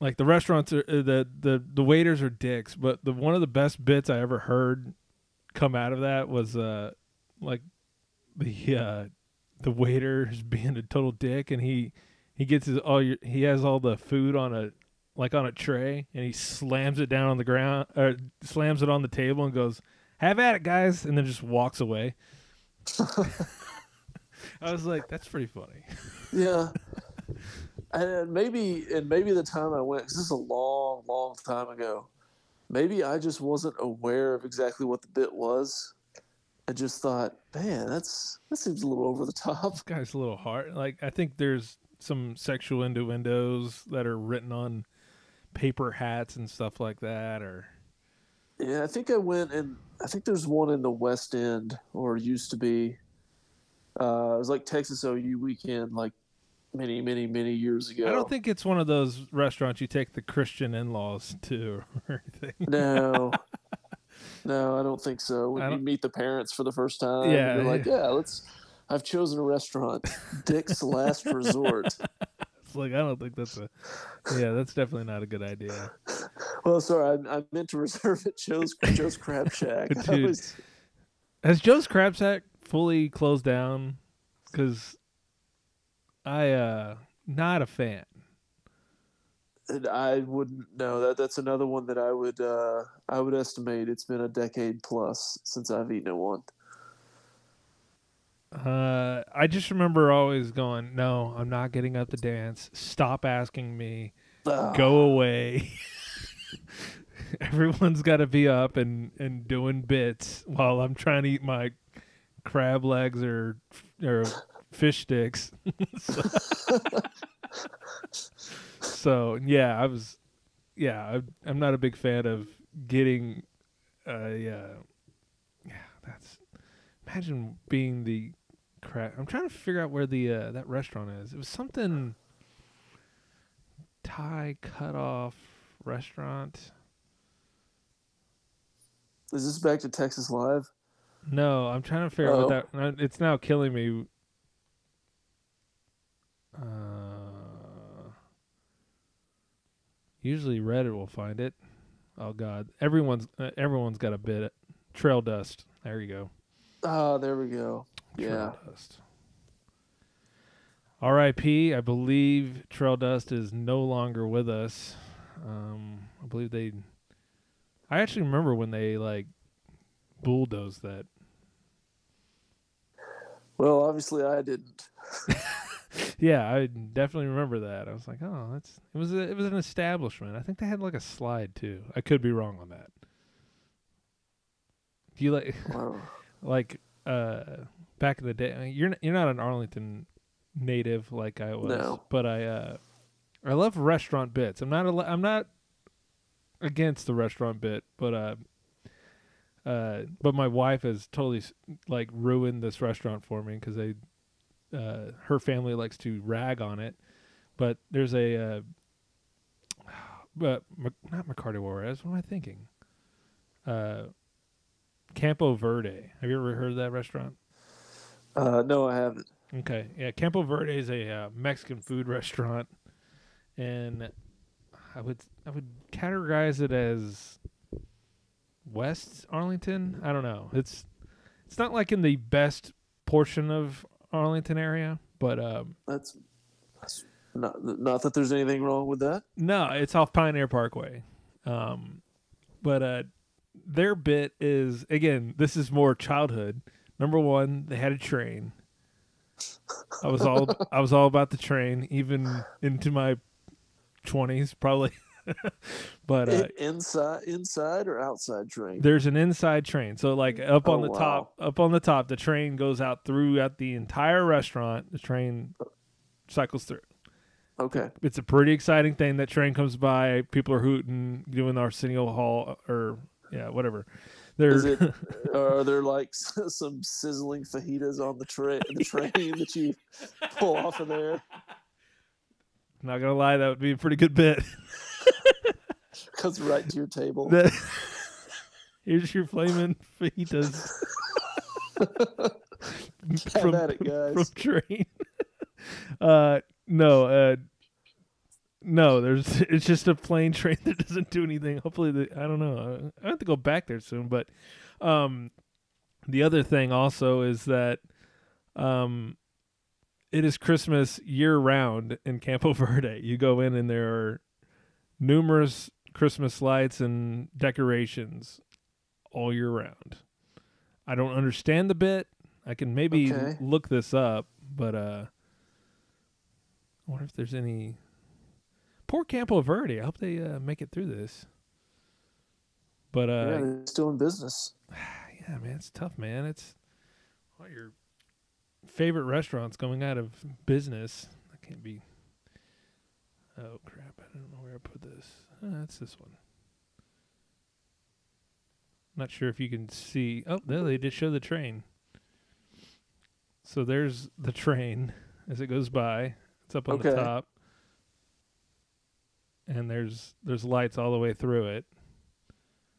like the restaurants are uh, the the the waiters are dicks, but the one of the best bits I ever heard come out of that was uh like the uh the waiter is being a total dick and he he gets his all your he has all the food on a like on a tray and he slams it down on the ground or slams it on the table and goes have at it guys and then just walks away i was like that's pretty funny Yeah. and maybe, and maybe the time I went, because this is a long, long time ago. Maybe I just wasn't aware of exactly what the bit was. I just thought, man, that's that seems a little over the top. this guy's a little hard like i think there's some sexual innuendos that are written on paper hats and stuff like that or Yeah, I think I went and I think there's one in the West End or used to be. Uh, it was like Texas OU weekend, like many, many, many years ago. i don't think it's one of those restaurants you take the christian in-laws to or anything No. no, I don't think so. When you meet the parents for the first time, Yeah, you're like, yeah. yeah, let's. I've chosen a restaurant, Dick's Last Resort. Like I don't think that's a. Yeah, that's definitely not a good idea. Well, sorry, I, I meant to reserve at Joe's Joe's Crab Shack. Dude. was- Has Joe's Crab Shack fully closed down? Because I uh not a fan. and I wouldn't know that. That's another one that I would uh, I would estimate it's been a decade plus since I've eaten at one. Uh, I just remember always going, "No, I'm not getting up to dance. Stop asking me. Ah, Go away." Everyone's got to be up and and doing bits while I'm trying to eat my crab legs or or fish sticks. so, so, yeah, I was yeah, I, I'm not a big fan of getting uh yeah. Yeah, that's imagine being the crab. I'm trying to figure out where the uh, that restaurant is. It was something tie cut off restaurant. Is this back to Texas Live? No, I'm trying to figure out Oh. what that. It's now killing me. Uh, usually Reddit will find it. Oh God, everyone's uh, everyone's got a bit. Of trail dust. There you go. Ah, there we go. Trail Yeah. dust. R.I.P. I believe Trail Dust is no longer with us. Um, I believe they. I actually remember when they like bulldozed that. Well, obviously I didn't. Yeah, I definitely remember that. I was like, oh, that's it was a, it was an establishment. I think they had like a slide too. I could be wrong on that. Do you like Wow. like uh back in the day? You're you're not an Arlington native like I was, No. but I uh I love restaurant bits. I'm not a, I'm not against the restaurant bit, but uh uh but my wife has totally like ruined this restaurant for me because they uh her family likes to rag on it, but there's a uh but not Mercado Juarez. What am I thinking? Uh, Campo Verde. Have you ever heard of that restaurant? Uh, no, I haven't. Okay, yeah, Campo Verde is a uh, Mexican food restaurant, and I would I would categorize it as West Arlington. I don't know. It's it's not like in the best portion of Arlington area, but um, That's, that's not not that there's anything wrong with that. No, it's off Pioneer Parkway. Um, but uh, their bit is again. This is more childhood. Number one, they had a train. I was all I was all about the train, even into my twenties. Probably, but uh, inside, inside or outside train? there's an inside train. So like up on Oh, the wow. top, up on the top, the train goes out throughout the entire restaurant. The train cycles through. Okay. It's a pretty exciting thing. That train comes by, people are hooting, doing the Arsenio Hall or yeah, whatever. Is it? are there like some sizzling fajitas on the train? The train that you pull off of there not gonna lie, that would be a pretty good bit. comes right to your table. That- Here's your flaming fajitas. Have at it, guys. From train. uh, no, uh, no. There's it's just a plain train that doesn't do anything. Hopefully, the, I don't know. I have to go back there soon. But um, the other thing also is that um, it is Christmas year round in Campo Verde. You go in and there are numerous Christmas lights and decorations all year round. I don't understand the bit. I can maybe Okay. look this up, but uh I wonder if there's any poor Campo Verde. I hope they uh, make it through this. But uh yeah, they're still in business. yeah, man, it's tough, man. It's all your favorite restaurants going out of business. That can't be. Oh crap! I don't know where I put this. Uh, that's this one. Not sure if you can see. Oh, there they did show the train. So there's the train as it goes by. It's up on the top, and there's there's lights all the way through it.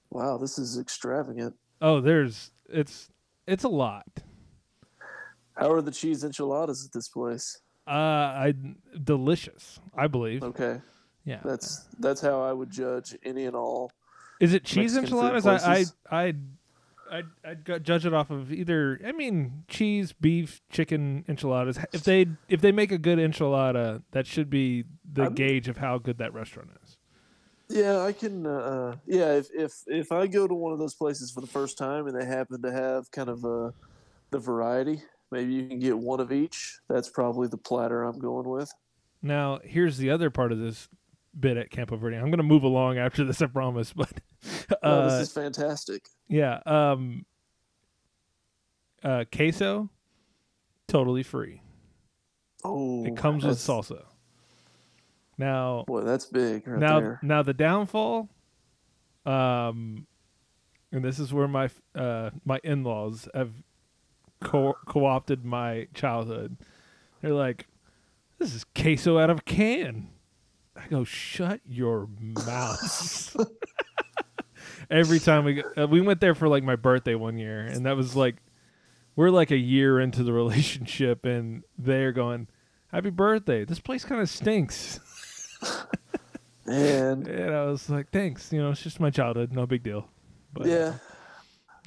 Wow, this is extravagant. Oh, there's it's it's a lot. How are the cheese enchiladas at this place? Uh, I delicious. I believe. Okay, Yeah. that's that's how I would judge any and all. Is it cheese Mexican enchiladas? I I. I I'd, I'd judge it off of either. I mean, cheese, beef, chicken enchiladas. If they if they make a good enchilada, that should be the I'm- gauge of how good that restaurant is. Yeah, I can. Uh, yeah, if if if I go to one of those places for the first time and they happen to have kind of uh, the variety, maybe you can get one of each. That's probably the platter I'm going with. Now, here's the other part of this bit at Campo Verde. I'm going to move along after this, I promise. But No, uh, this is fantastic. Yeah. Um uh queso totally free. Oh, It comes with salsa. Now Boy, that's big right now there. now the downfall um and this is where my uh my in-laws have co- co-opted my childhood. They're like this is queso out of a can. I go shut your mouth. Every time we go, uh, we went there for like my birthday one year and that was like we're like a year into the relationship and they're going happy birthday. This place kind of stinks. And And I was like, thanks. You know, it's just my childhood. No big deal. But, yeah,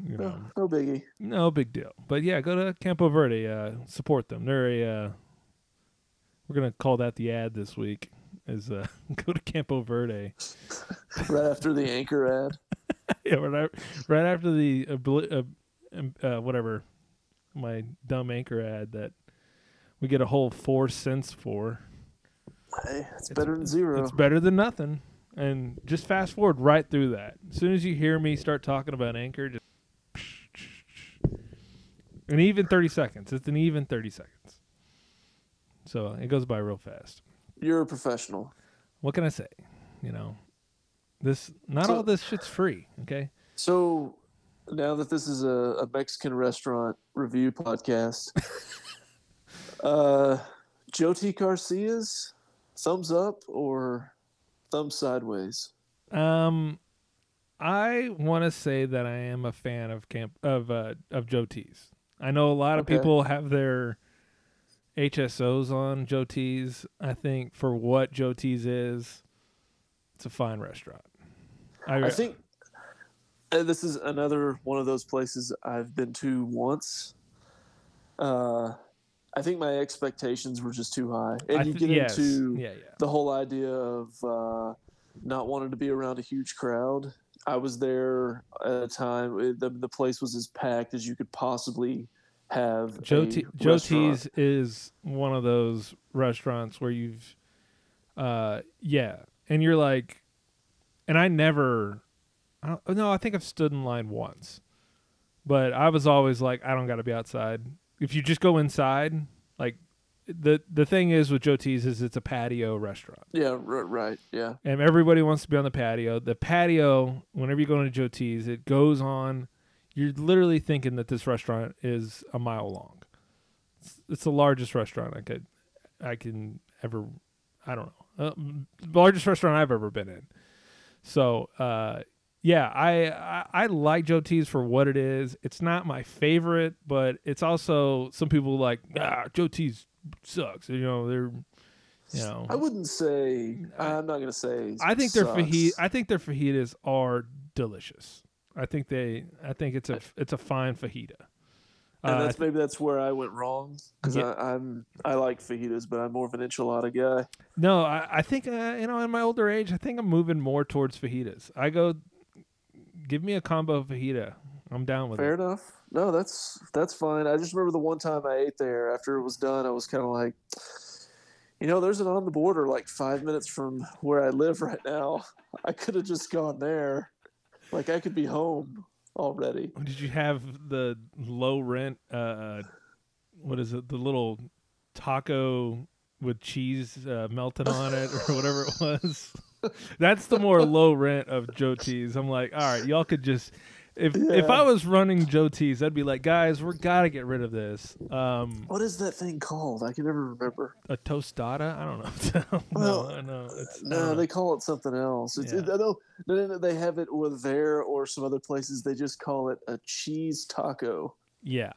You no, no biggie. no big deal. But yeah, go to Campo Verde. Uh, support them. They're a. Uh, we're gonna call that the ad this week. Is uh, go to Campo Verde. right after the anchor ad. yeah, right, right after the uh, um, uh, whatever, my dumb anchor ad that we get a whole four cents for. Hey, it's, better than zero. It's better than nothing. And just fast forward right through that. As soon as you hear me start talking about Anchor, just an even 30 seconds. It's an even 30 seconds. So it goes by real fast. You're a professional. What can I say? You know, this not So- all this shit's free. Okay. So now that this is a, a Mexican restaurant review podcast, uh, Joe T. Garcia's thumbs up or thumbs sideways? Um, I want to say that I am a fan of camp of uh, of Joe T's. I know a lot of Okay. people have their HSOs on Joe T's. I think for what Joe T's is, it's a fine restaurant. I think uh, this is another one of those places I've been to once. Uh, I think my expectations were just too high, and I you get yes, into yeah, yeah. the whole idea of uh, not wanting to be around a huge crowd. I was there at a time it- the the place was as packed as you could possibly have. Joe a T- Joe. T's is one of those restaurants where you've, uh, yeah, and you're like, and I never, I don't, no, I think I've stood in line once, but I was always like, I don't got to be outside. If you just go inside, like the the thing is with Joe T's is it's a patio restaurant, Yeah, right. Yeah. and everybody wants to be on the patio. The patio, whenever you go into Joe T's, it goes on. You're literally thinking that this restaurant is a mile long. It's, it's the largest restaurant I could, I can ever, I don't know, uh, largest restaurant I've ever been in. So, uh, yeah, I, I I like Joe T's for what it is. It's not my favorite, but it's also some people like ah Joe T's sucks. You know they're, you know. I wouldn't say. I'm not gonna say. I think their sucks. fajita. I think their fajitas are delicious. I think they. I think it's a. It's a fine fajita. and Uh, that's maybe that's where I went wrong because Yeah. I'm I like fajitas, but I'm more of an enchilada guy. no, I, I think uh, you know in my older age, I think I'm moving more towards fajitas. I go, give me a combo fajita. I'm down with Fair it. enough. No, that's that's fine. I just remember the one time I ate there. After it was done, I was kind of like, you know, there's an on the border like five minutes from where I live right now. I could have just gone there. Like I could be home already. Did you have the low rent? Uh, what is it? The little taco with cheese uh, melted on it, or whatever it was. That's the more low rent of Joe. I'm like, all right, y'all could just. If if I was running Joe T's, I'd be like, guys, we're gotta get rid of this. Um, What is that thing called? I can never remember. a tostada? I don't know. Well, no, no, it's No, don't know. they call it something else. It's, Yeah. I know, no, no, no, they have it or there or some other places. They just call it a cheese taco. yeah.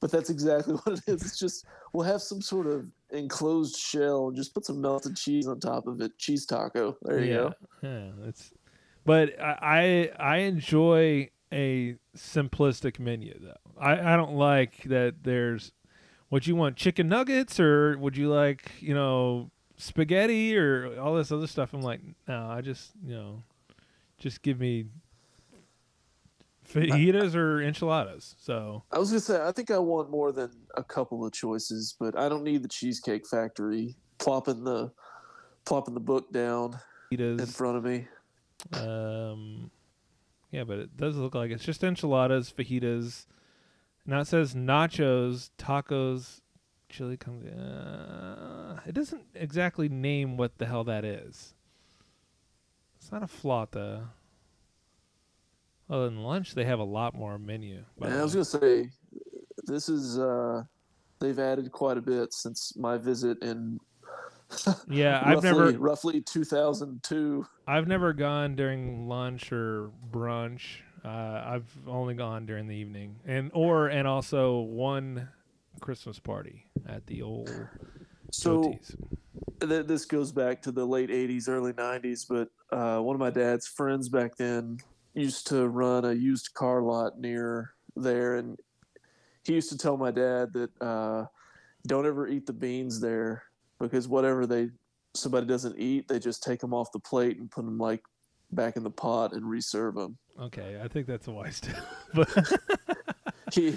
But that's exactly what it is. It's just we'll have some sort of enclosed shell and just put some melted cheese on top of it. Cheese taco. There you yeah, go. Yeah, it's. But I I I enjoy a simplistic menu though. I I don't like that. There's would you want chicken nuggets or would you like you know spaghetti or all this other stuff. I'm like no, I just you know just give me fajitas or enchiladas. So I was gonna say I think I want more than a couple of choices, but I don't need the Cheesecake Factory plopping the plopping the book down in front of me. Um, yeah, but it does look like it's just enchiladas, fajitas. Now it says nachos, tacos, chili con. Uh, it doesn't exactly name what the hell that is. It's not a flauta. Other than lunch, they have a lot more menu. I was gonna say this is uh they've added quite a bit since my visit in yeah, I've roughly, never, roughly 2002. I've never gone during lunch or brunch. Uh, I've only gone during the evening, and or and also one Christmas party at the old So th- this goes back to the late 80s, early 90s, but uh, one of my dad's friends back then used to run a used car lot near there, and he used to tell my dad that uh, don't ever eat the beans there because whatever they somebody doesn't eat, they just take them off the plate and put them like back in the pot and reserve them. Okay, I think that's a wise tip. but He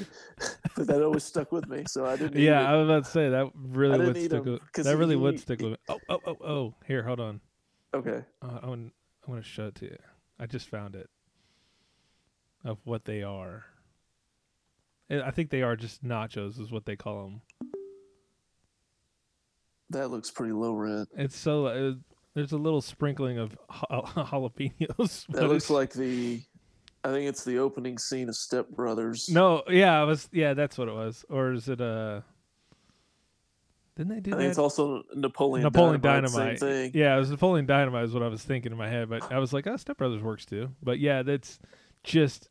but that always stuck with me, so I didn't. yeah. I was about to say that really would stick with that really would stick with me. Oh, oh, oh, oh! Here, hold on. okay. Uh, I'm gonna, I'm gonna show it to you. I just found it of what they are. I I think they are just nachos, is what they call them. That looks pretty low rent. It's so uh, there's a little sprinkling of ja- jalapenos. That looks like the. I think it's the opening scene of Step Brothers. no. Yeah, I was. Yeah, that's what it was. Or is it uh Didn't they do I that? think it's also Napoleon. Napoleon Dynamite. Dynamite. Same thing. Yeah, it was Napoleon Dynamite is what I was thinking in my head, but I was like, oh, Step Brothers works too. But yeah, that's just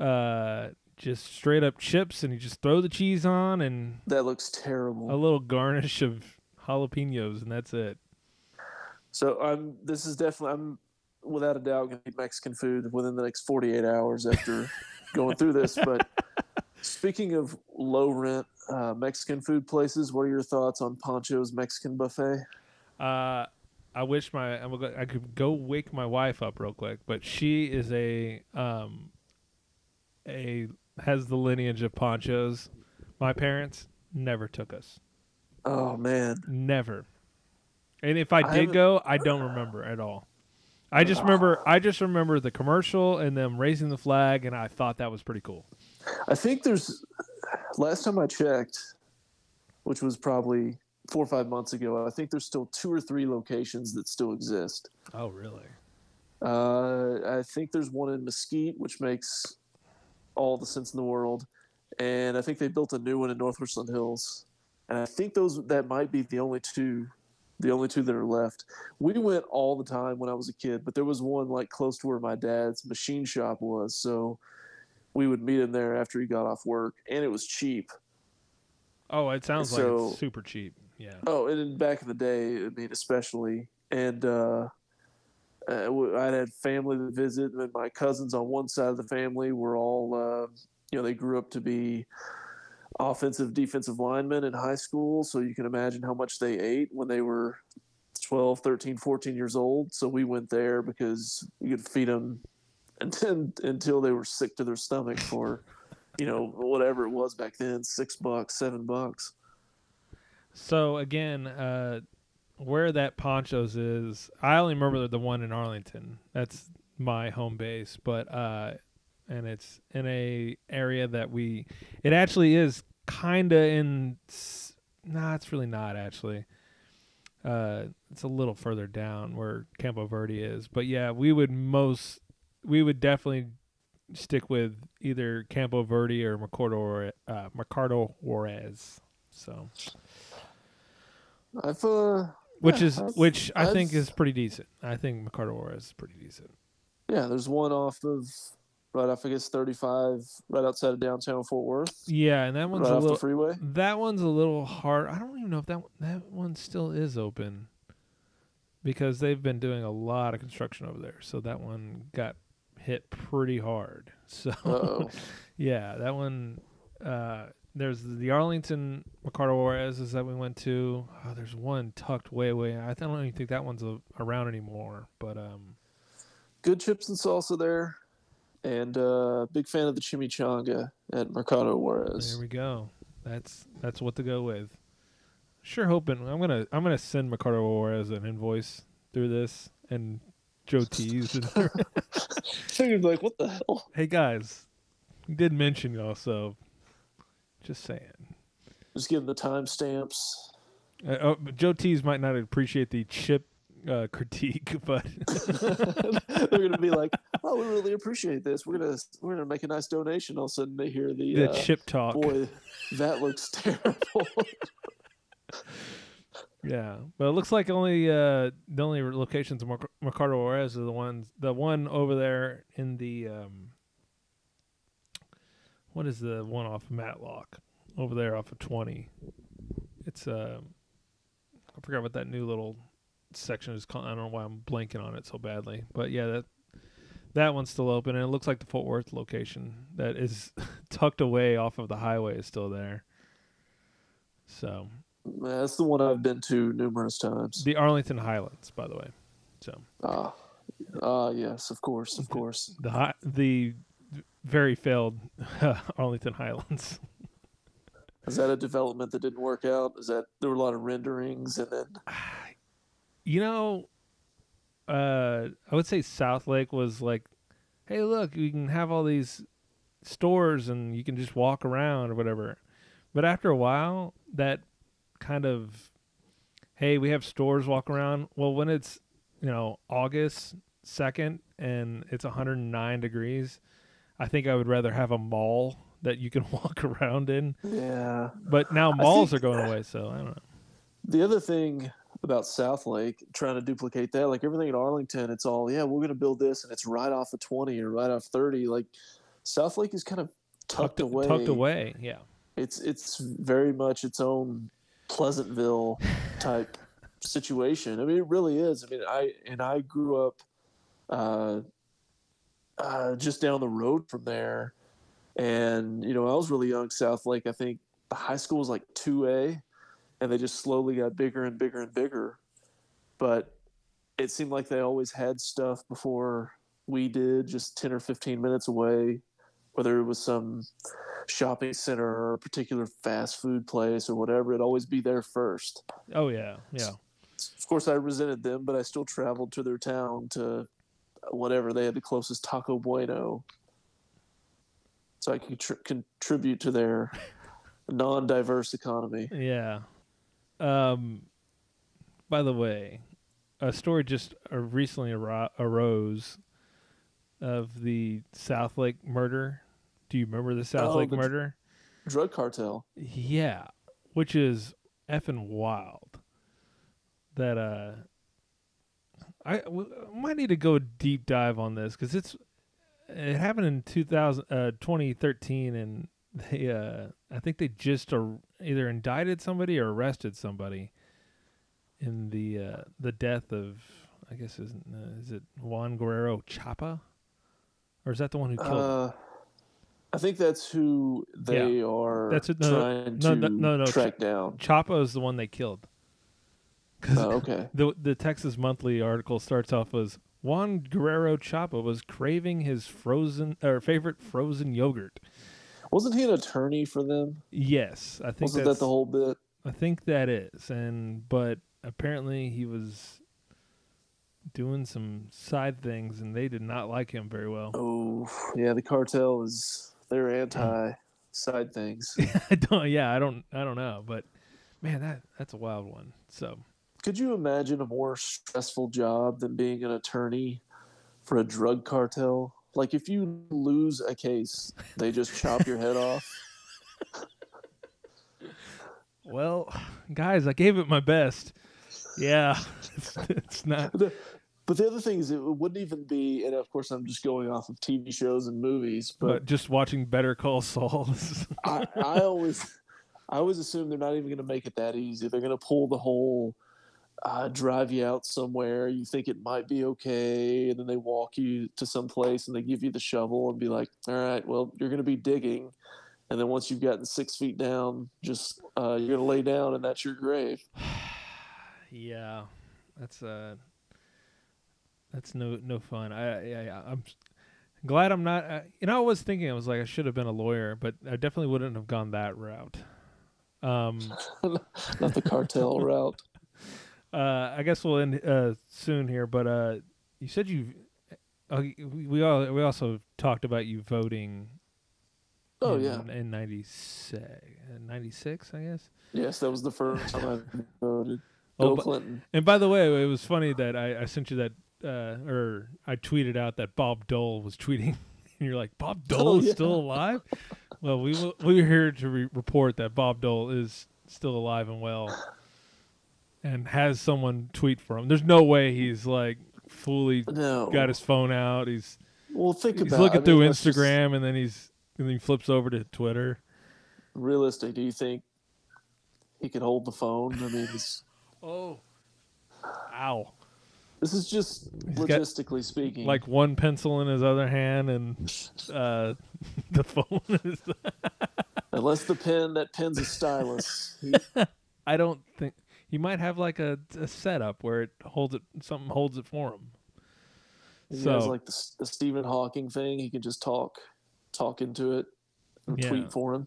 uh just straight up chips and you just throw the cheese on and That looks terrible. a little garnish of jalapenos and that's it. So I'm. This is definitely. I'm without a doubt going to eat Mexican food within the next 48 hours after going through this. But speaking of low rent uh, Mexican food places, what are your thoughts on Pancho's Mexican buffet? Uh I wish my I'm gonna- I could go wake my wife up real quick, but she is a um a has the lineage of Pancho's. My parents never took us. Oh man, Never. And if I I did haven't- go, I don't remember at all. I just remember I just remember the commercial and them raising the flag, and I thought that was pretty cool. I think there's last time I checked, which was probably four or five months ago. I think there's still two or three locations that still exist. Oh, really? Uh, I think there's one in Mesquite, which makes all the sense in the world, and I think they built a new one in North Richland Hills, and I think those that might be the only two, the only two that are left. We went all the time when I was a kid, but there was one like close to where my dad's machine shop was, so we would meet him there after he got off work, and it was cheap. Oh, it sounds like So- it's super cheap. Yeah. Oh, and in back in the day, I mean, especially, and uh, uh, I had family to visit, and my cousins on one side of the family were all, uh, you know, they grew up to be offensive, defensive linemen in high school. So you can imagine how much they ate when they were 12, 13, 14 years old. So we went there because you could feed them until, until they were sick to their stomach for, you know, whatever it was back then, six bucks, seven bucks. So again, uh, where that Pancho's is, I only remember the one in Arlington. That's my home base, but uh, and it's in a area that we. It actually is kind of in. Nah, it's really not actually. Uh, it's a little further down where Campo Verde is, but yeah, we would most, we would definitely stick with either Campo Verde or Mercado, uh, Mercado Juarez. So I've uh, which Yeah, is I've- which I think I've- is pretty decent. I think Mercado Juarez is pretty decent. yeah, there's one off of right off I guess 35, right outside of downtown Fort Worth, Yeah, and that one's right a off little the freeway. that one's a little hard. I don't even know if that one- that one still is open because they've been doing a lot of construction over there. So that one got hit pretty hard. So yeah, that one. Uh, there's the Arlington Mercado Juarez that we went to. Oh, there's one tucked way way. I don't even think that one's a, around anymore. But um, Good chips and salsa there, and uh, big fan of the chimichanga at Mercado Juarez. There we go. That's that's what to go with. Sure hoping I'm gonna I'm gonna send Mercado Juarez an invoice through this and Joe T's and Figured like, what the hell? hey guys, did mention y'all, so just saying. Just give the timestamps. Uh, oh, Joe T's might not appreciate the chip uh, critique, but They're gonna be like, "Oh, we really appreciate this. We're gonna we're gonna make a nice donation." All of a sudden, they hear the, the uh, chip talk. boy, that looks terrible. Yeah, but it looks like only uh, the only locations of Merc- Mercado Juarez are the ones. The one over there in the um, what is the one off of Matlock over there off of twenty? It's uh, I forgot what that new little section is called. I don't know why I'm blanking on it so badly, but yeah, that that one's still open, and it looks like the Fort Worth location that is tucked away off of the highway is still there. So That's the one I've been to numerous times. the Arlington Highlands, by the way. So Ah, ah, yes, of course, of course. the the very failed Arlington Highlands. Is that a development that didn't work out? Is that there were a lot of renderings and then You know, uh, I would say South Lake was like, hey, look, you can have all these stores and you can just walk around or whatever. But after a while, that kind of, hey, we have stores walk around. Well, when it's, you know, August 2nd and it's 109 degrees, I think I would rather have a mall that you can walk around in. yeah. But now malls are going away, so I don't know. The other thing about South Lake, trying to duplicate that, like everything in Arlington, it's all yeah, we're gonna build this and it's right off of twenty or right off thirty. Like South Lake is kind of tucked, away. Tucked away, yeah. It's it's very much its own Pleasantville type situation. I mean, it really is. I mean, I and I grew up uh, uh, just down the road from there, and you know, I was really young. South Lake, I think the high school was like two A, and they just slowly got bigger and bigger and bigger. But it seemed like they always had stuff before we did, just ten or fifteen minutes away, whether it was some shopping center or a particular fast food place or whatever, it'd always be there first. Oh yeah, yeah. Of course, I resented them, but I still traveled to their town to whatever they had the closest Taco Bueno, so I could tr- contribute to their non-diverse economy. Yeah. Um. By the way, a story just uh, recently aro- arose of the South Lake murder. Do you remember the South Oh, Lake the dr- murder? Drug cartel. Yeah, which is effing wild. That uh, I w- might need to go deep dive on this because it's it happened in 2000, uh, 2013 and they uh, I think they just ar- either indicted somebody or arrested somebody in the uh, the death of I guess is uh, is it Juan Guerrero Chapa or is that the one who killed? Uh, I think that's who they are That's it- no, trying no, to no, no, no, track down. Chapa is the one they killed. 'Cause Oh, okay. The the Texas Monthly article starts off as Juan Guerrero Chapa was craving his frozen or favorite frozen yogurt. Wasn't he an attorney for them? Yes, I think Wasn't that's that the whole bit? I think that is, and but apparently he was doing some side things, and they did not like him very well. Oh, yeah. The cartel is they're anti side things. I don't, yeah, I don't, I don't know, but man, that that's a wild one. So Could you imagine a more stressful job than being an attorney for a drug cartel? Like if you lose a case, they just chop your head off. Well, guys, I gave it my best. Yeah, it's, it's not. But the other thing is, it wouldn't even be, and of course, I'm just going off of TV shows and movies. But But just watching Better Call Saul. I, I always, I always assume they're not even going to make it that easy. They're going to pull the whole uh, drive you out somewhere. You think it might be okay, and then they walk you to some place and they give you the shovel and be like, "All right, well, you're going to be digging." And then once you've gotten six feet down, just uh, you're going to lay down, and that's your grave. yeah, that's uh, that's no no fun. I, I I- I'm glad I'm not. Uh, you know, I was thinking I was like I should have been a lawyer, but I definitely wouldn't have gone that route. Um, Not the cartel route. Uh, I guess we'll end uh, soon here, but uh, you said you. Uh, we all we also talked about you voting. Oh in, yeah, in 96, 96, I guess. yes, that was the first time I voted. Oh, Bill but- Clinton. And by the way, it was funny that I, I sent you that, uh, or I tweeted out that Bob Dole was tweeting, and you're like, Bob Dole Oh, is yeah. still alive? well, we will, we're here to re- report that Bob Dole is still alive and well, and has someone tweet for him. There's no way he's like fully No, got his phone out. He's Well, think he's about. looking I mean, through let's just- Instagram, and then he's and then he flips over to Twitter. realistic. Do you think he could hold the phone? I mean, Oh, ow! this is just got, logistically speaking. Like one pencil in his other hand, and uh, the phone is. unless the pen that pen's a stylus. He- I don't think he might have like a, a setup where it holds it. Something holds it for him. he So- has like the, the Stephen Hawking thing. He can just talk, talk into it, and Yeah. tweet for him.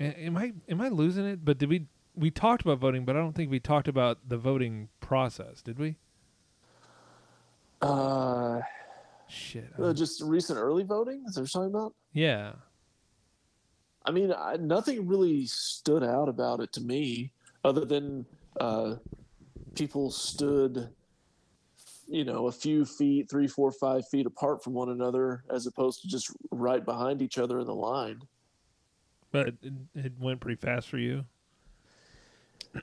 Am I am I losing it? But did we we talked about voting, but I don't think we talked about the voting process, did we? Uh, Shit. uh, just recent early voting. Is there something about? yeah. I mean, I, nothing really stood out about it to me, other than uh, people stood, you know, a few feet, three, four, five feet apart from one another, as opposed to just right behind each other in the line. But it, it went pretty fast for you.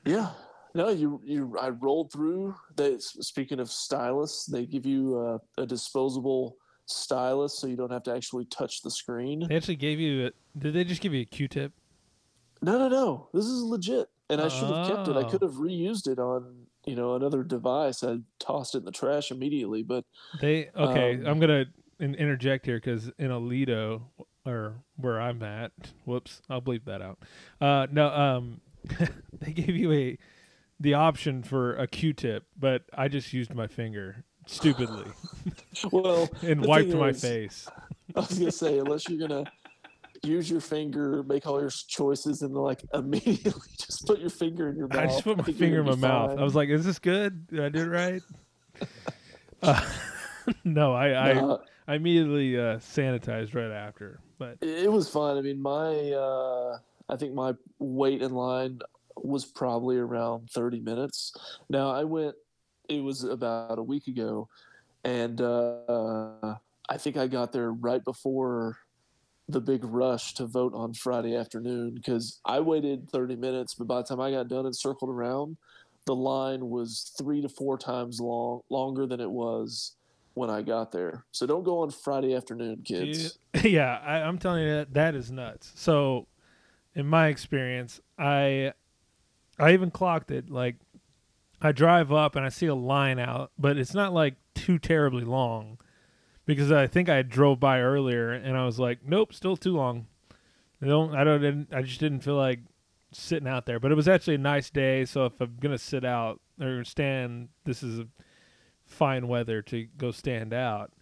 Yeah. No, you you. I rolled through. They speaking of stylus, they give you a, a disposable stylus, so you don't have to actually touch the screen. They actually gave you. A, did they just give you a Q-tip? No, no, no. This is legit, and I should have kept it. I Oh. could have reused it on you know another device. I tossed it in the trash immediately, but They okay. Um, I'm gonna interject here because in Aledo or where I'm at, whoops, I'll bleep that out. Uh, no, um, they gave you a the option for a Q-tip, but I just used my finger stupidly well, and wiped my is, face. I was gonna say unless you're gonna use your finger, make all your choices, and like immediately just put your finger in your mouth. I just put my finger in my mouth. fine. I was like, "Is this good? Did I do it right?" uh, no, I I, I immediately uh, sanitized right after. But it was fun. I mean, my uh, I think my wait in line was probably around 30 minutes. Now I went. It was about a week ago, and uh, I think I got there right before the big rush to vote on Friday afternoon because I waited 30 minutes, but by the time I got done and circled around, the line was three to four times long longer than it was when I got there. So don't go on Friday afternoon, kids. Yeah, I, I'm telling you that that is nuts. So, in my experience, I I even clocked it. Like, I drive up and I see a line out, but it's not like too terribly long, because I think I drove by earlier and I was like, nope, still too long. I don't, I don't, I just didn't feel like sitting out there. But it was actually a nice day, so if I'm gonna sit out or stand, this is a fine weather to go stand out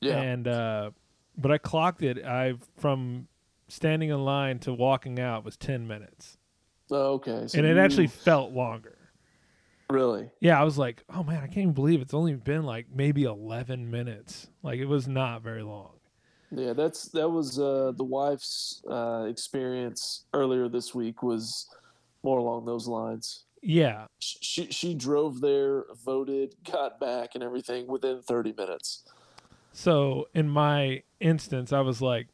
Yeah. and uh but I clocked it. I from standing in line to walking out was ten minutes, Oh, okay. So and it you- actually felt longer. Really. Yeah, I was like, oh man, I can't even believe it's only been like maybe eleven minutes. Like it was not very long. Yeah, that's that was uh, the wife's uh, experience earlier this week was more along those lines. Yeah, She she drove there, voted, got back, and everything within thirty minutes. So in my instance, I was like,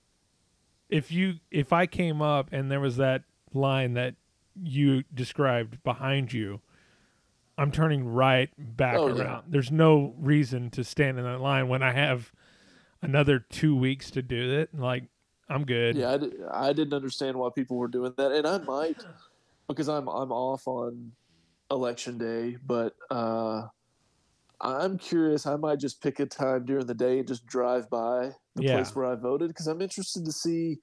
if you if I came up and there was that line that you described behind you, I'm turning right back Oh, around. yeah. There's no reason to stand in that line when I have another two weeks to do it. Like I'm good. Yeah, I, di- I didn't understand why people were doing that, and I might because I'm I'm off on election day, but uh, I'm curious. I might just pick a time during the day and just drive by the Yeah. place where I voted because I'm interested to see.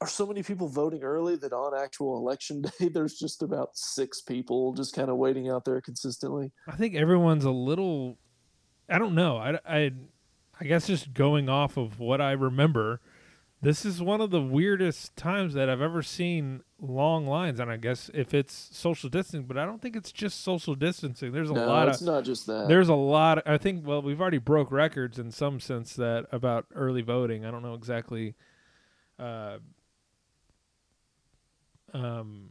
Are so many people voting early that on actual election day there's just about six people just kind of waiting out there consistently? I think everyone's a little. I don't know. I, I, I guess just going off of what I remember, this is one of the weirdest times that I've ever seen long lines. And I guess if it's social distancing, but I don't think it's just social distancing. There's a no, lot it's of. not just that. There's a lot. I think. Well, we've already broke records in some sense that about early voting. I don't know exactly. Uh, um,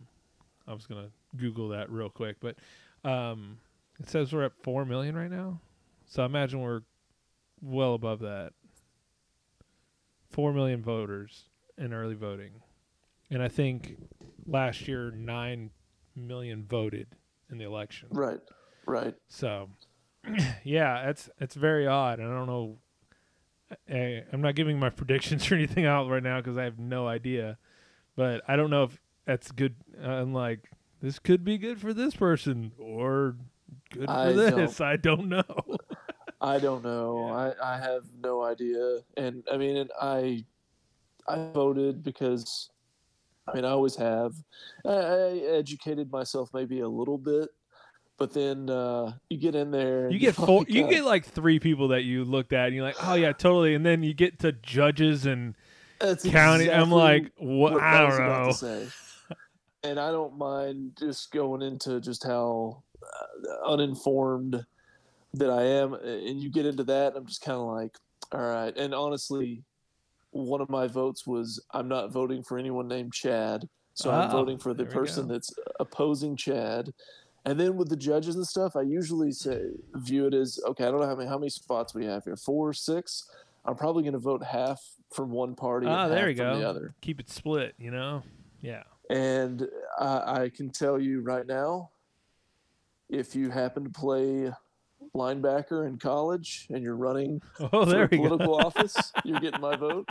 I was gonna Google that real quick, but um, it says we're at four million right now. So I imagine we're well above that. Four million voters in early voting, and I think last year nine million voted in the election. right, right. So, yeah, it's it's very odd. and I don't know. I, I'm not giving my predictions or anything out right now because I have no idea. But I don't know if that's good. I'm like, this could be good for this person or good for I this. I don't know. I don't know. I, I have no idea. And I mean, and I I voted because I mean I always have. I, I educated myself maybe a little bit, but then uh, you get in there. You get four. like, You uh, get like three people that you looked at, and you're like, oh yeah, totally. And then you get to judges and that's county. I'm like, what? what I don't know. And I don't mind just going into just how uh, uninformed that I am, and you get into that, and I'm just kind of like, all right. And honestly, one of my votes was I'm not voting for anyone named Chad, so I'm Oh, voting for the person go. that's opposing Chad. And then with the judges and stuff, I usually say view it as okay. I don't know how many how many spots we have here, four, six. I'm probably going to vote half from one party Ah, and there half you go. the other. Keep it split. You know. Yeah. And I, I can tell you right now, if you happen to play linebacker in college and you're running Oh, for there go. political office, you're getting my vote.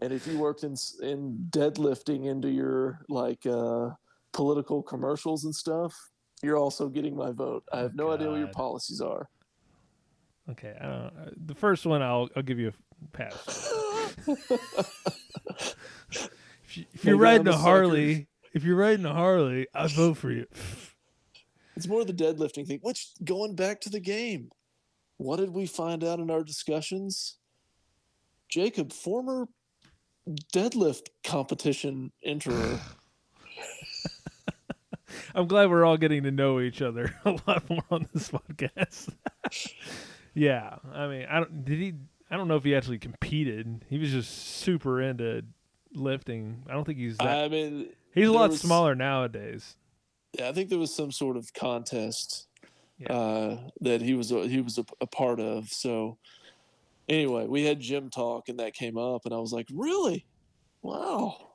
And if you worked in in deadlifting into your like uh, political commercials and stuff, you're also getting my vote. I have no idea what your policies are. Okay, I don't, uh, the first one I'll I'll give you a pass. if, you, if you're riding a Harley, if you're riding a Harley, I vote for you. It's more the deadlifting thing. Which going back to the game, what did we find out in our discussions? Jacob, former deadlift competition enterer. I'm glad we're all getting to know each other a lot more on this podcast. Yeah, I mean, I don't did he. I don't know if he actually competed. He was just super into lifting. I don't think he's that. I mean, he's a lot was- smaller nowadays. yeah, I think there was some sort of contest Yeah. uh, that he was a, he was a, a part of. So anyway, we had gym talk, and that came up, and I was like, "Really? Wow,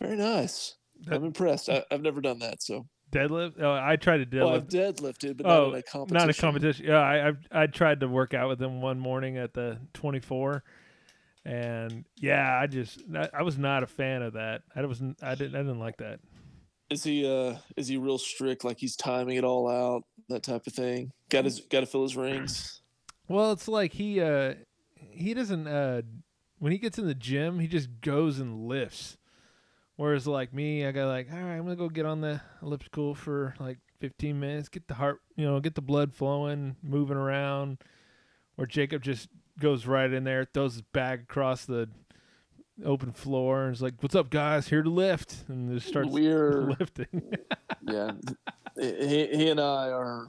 very nice. That- I'm impressed. I, I've never done that, so Deadlift. Oh, I tried to well, I've deadlift. deadlifted, but oh, not in a competition. not a competition. Yeah, I I've, I tried to work out with him one morning at the 24, and yeah, I just I, was not a fan of that. I was I didn't I didn't like that. Is he uh is he real strict? Like he's timing it all out, that type of thing. Got his got to fill his rings. Well, it's like he uh he doesn't uh when he gets in the gym, he just goes and lifts. Whereas like me, I got like, all right, I'm gonna go get on the elliptical for like 15 minutes, get the heart, you know, get the blood flowing, moving around. Or Jacob just goes right in there, throws his bag across the open floor, and is like, "What's up, guys? Here to lift," and just starts We're lifting. yeah. He, he and I are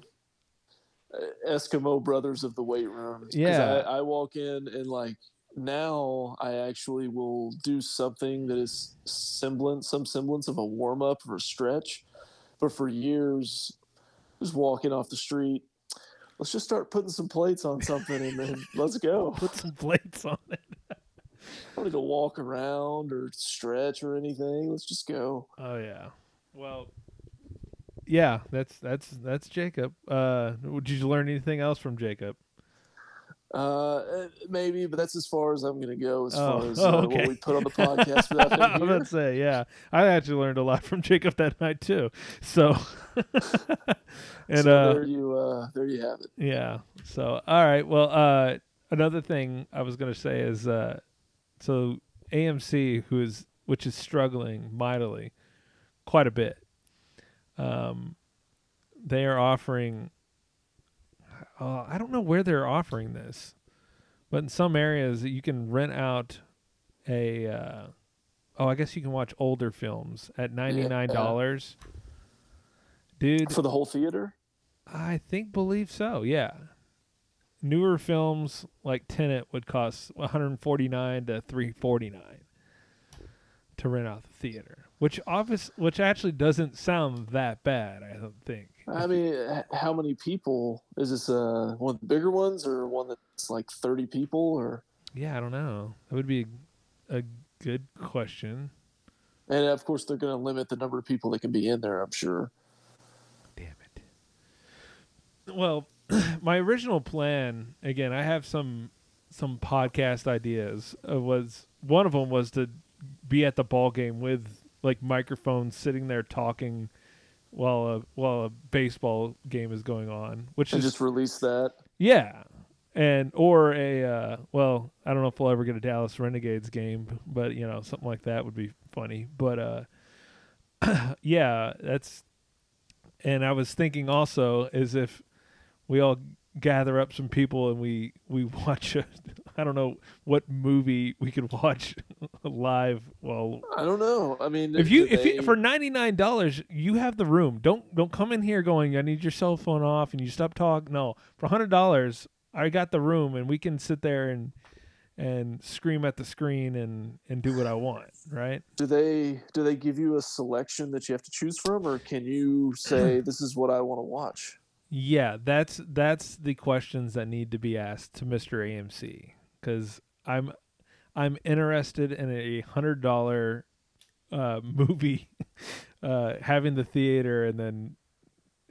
uh, Eskimo brothers of the weight room. Yeah. I, I walk in and like now I actually will do something that is semblance, some semblance of a warm up or a stretch. But for years, just walking off the street, let's just start putting some plates on something and then let's go. Put some plates on it. I don't want to go walk around or stretch or anything. Let's just go. Oh yeah. Well, yeah, that's that's that's Jacob. Uh, did you learn anything else from Jacob? Uh, eh, maybe, but that's as far as I'm going to go as Oh, far as oh, uh, okay. what we put on the podcast without I him was here. about to say, yeah, I actually learned a lot from Jacob that night too. So, and so uh, there you, uh, there you have it. Yeah. So all right. Well, uh, another thing I was gonna say is, uh, so AMC, who is which is struggling mightily, quite a bit. Um, they are offering. Uh, I don't know where they're offering this, but in some areas you can rent out a. Uh, oh, I guess you can watch older films at ninety nine dollars. Dude, For the whole theater? I think believe so. Yeah. Newer films like Tenet would cost 149 to 349 to rent out the theater, which office which actually doesn't sound that bad, I don't think. I mean, how many people is this? Uh, one of the bigger ones or one that's like 30 people or? Yeah, I don't know. That would be a good question. And of course, they're going to limit the number of people that can be in there. I'm sure. Damn it. Well, my original plan, again, I have some some podcast ideas. Uh, was one of them was to be at the ball game with like microphones sitting there talking while a while a baseball game is going on, which And is just release that. yeah. And or a uh, well, I don't know if we'll ever get a Dallas Renegades game, but you know something like that would be funny. But uh, yeah, that's. And I was thinking also is if we all gather up some people and we we watch I don't know what movie we could watch live Well, I don't know. I mean, if you if you for ninety nine dollars you have the room. Don't don't come in here going I need your cell phone off and you stop talking. No, for hundred dollars I got the room and we can sit there and and scream at the screen and and do what I want. Right? do they do they give you a selection that you have to choose from, or can you say this is what I want to watch? Yeah, that's that's the questions that need to be asked to Mr. AMC because I'm I'm interested in a hundred dollar uh, movie, uh, having the theater, and then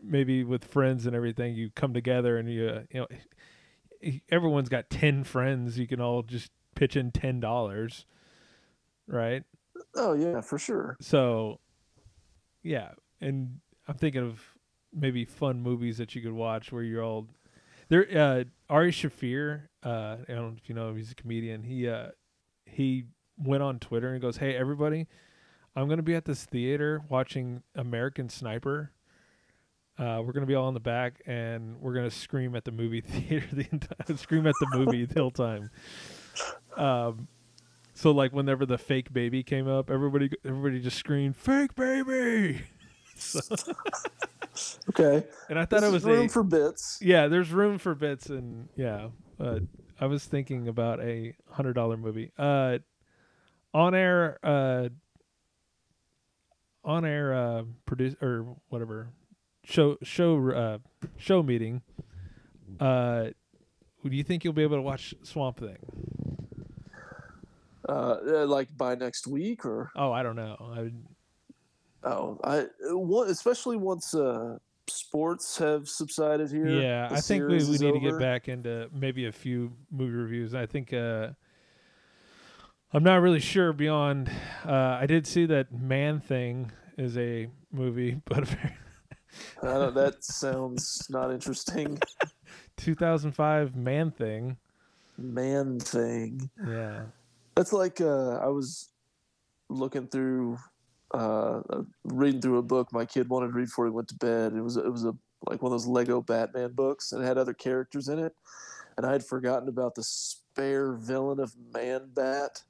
maybe with friends and everything, you come together and you uh, you know everyone's got ten friends, you can all just pitch in ten dollars, right? Oh yeah, for sure. So, yeah, and I'm thinking of maybe fun movies that you could watch where you're all there. Uh, Ari Shaffir, uh, I don't know if you know him, he's a comedian. He uh, he went on Twitter and goes, "Hey everybody, I'm gonna be at this theater watching American Sniper." Uh, we're gonna be all in the back, and we're gonna scream at the movie theater the entire scream at the movie the whole time. Um, so like whenever the fake baby came up, everybody everybody just screamed "fake baby." So, Okay. and I thought it was room a for bits. yeah. There's room for bits, and yeah. Uh, I was thinking about a hundred dollar movie. Uh, on air, uh, on air, uh, produce or whatever show show uh show meeting. Uh, do you think you'll be able to watch Swamp Thing? Uh, uh, like by next week or Oh, I don't know. I, oh, I one, especially once uh, sports have subsided here. yeah, I think we, we need to get back into maybe a few movie reviews. I think uh, I'm not really sure beyond. Uh, I did see that Man Thing is a movie, but I don't, that sounds not interesting. 2005 Man Thing. Man thing. Yeah. That's like uh, I was looking through, uh, reading through a book my kid wanted to read before he went to bed. It was it was a like one of those Lego Batman books, and it had other characters in it, and I had forgotten about the spare villain of Man Bat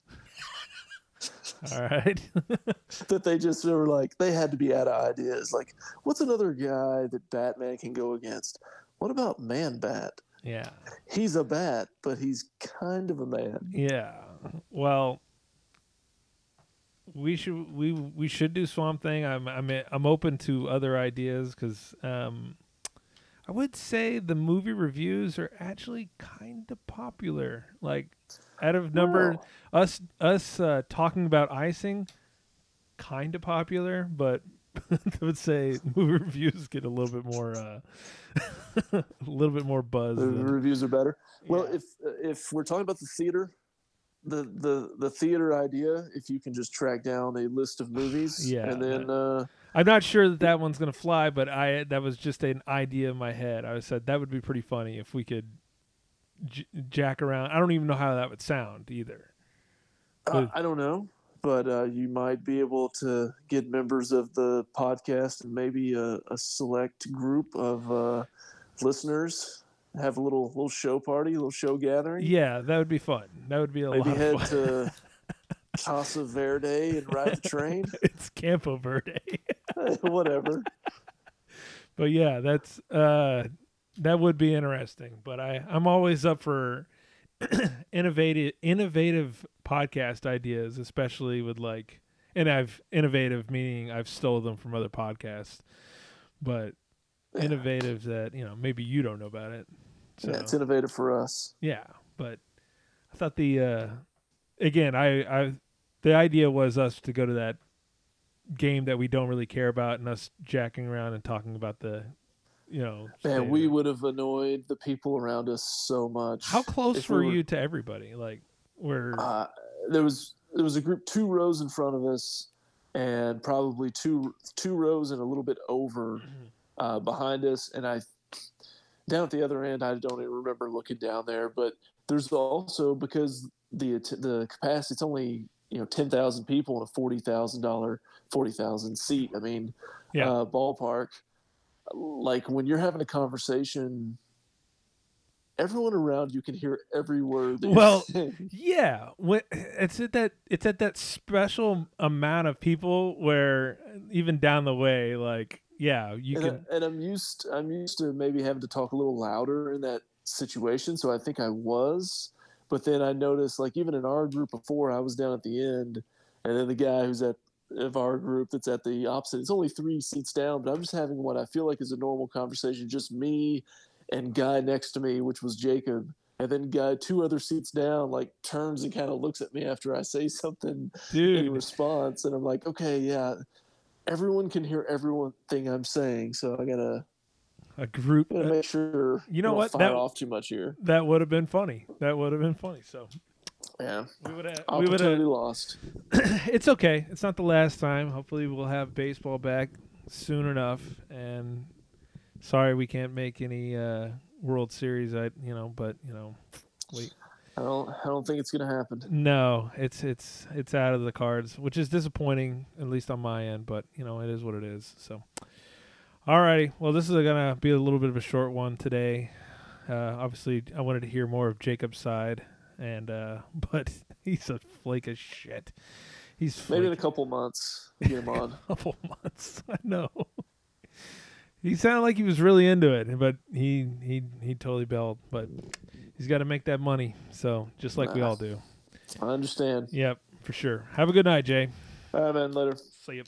All right. that they just were like they had to be out of ideas. Like, what's another guy that Batman can go against? What about Man Bat? yeah. He's a bat, but he's kind of a man. Yeah. Well, we should we we should do Swamp Thing. I'm I'm I'm open to other ideas because um, I would say the movie reviews are actually kind of popular. Like out of number us us uh, talking about icing, kind of popular, but I would say movie reviews get a little bit more uh, a little bit more buzz. The than- reviews are better. Well, if if we're talking about the theater, the the the theater idea, if you can just track down a list of movies, Yeah, and then uh, I'm not sure that that one's gonna fly, but I that was just an idea in my head. I said that would be pretty funny if we could j- jack around. I don't even know how that would sound either. uh, I don't know, but uh, you might be able to get members of the podcast and maybe a, a select group of uh, listeners have a little little show party, a little show gathering. Yeah, that would be fun. That would be a maybe lot head of fun. to Casa Verde and ride the train, it's Campo Verde, whatever. but yeah, that's uh, that would be interesting. But I I'm always up for innovative innovative podcast ideas, especially with like, and I've innovative meaning I've stole them from other podcasts, but Yeah. innovative that you know maybe you don't know about it. So Yeah, it's innovative for us. yeah, but I thought the uh again, I I the idea was us to go to that game that we don't really care about and us jacking around and talking about the you know Man, we would have annoyed the people around us so much. How close if we were were- you to everybody? Like we're Uh, there was there was a group two rows in front of us, and probably two two rows and a little bit over uh, behind us. And I down at the other end, I don't even remember looking down there. But there's also because the the capacity it's only you know ten thousand people in a forty thousand dollar forty thousand seat. I mean, Yeah. uh, ballpark. Like when you're having a conversation. Everyone around you can hear every word. Well. Yeah, when, it's at that it's at that special amount of people where even down the way, like yeah, you and, can. I, and I'm used I'm used to maybe having to talk a little louder in that situation, so I think I was. But then I noticed, like even in our group before, I was down at the end, and then the guy who's at of our group that's at the opposite. It's only three seats down, but I'm just having what I feel like is a normal conversation, just me and guy next to me, which was Jacob. And then guy two other seats down, like turns and kind of looks at me after I say something in response, and I'm like, okay, yeah, everyone can hear everything I'm saying, so I gotta, a group gotta make sure You know what? That- off too much here. that would have been funny. That would have been funny. So Yeah, we would have. We would have. lost. It's okay. It's not the last time. Hopefully, we'll have baseball back soon enough. And sorry, we can't make any uh, World Series. I you know, but you know, wait. I don't, I don't think it's gonna happen. No, it's it's it's out of the cards, which is disappointing, at least on my end. But you know, it is what it is. So, alrighty. Well, this is gonna be a little bit of a short one today. Uh, obviously, I wanted to hear more of Jacob's side, and uh, but he's a flake of shit. He's Maybe in a couple months, get him on. a couple months. I know. He sounded like he was really into it, but he he he totally bailed. But he's got to make that money, so just like we all do. I understand. Yep, for sure. Have a good night, Jay. All right, man. Later. See you.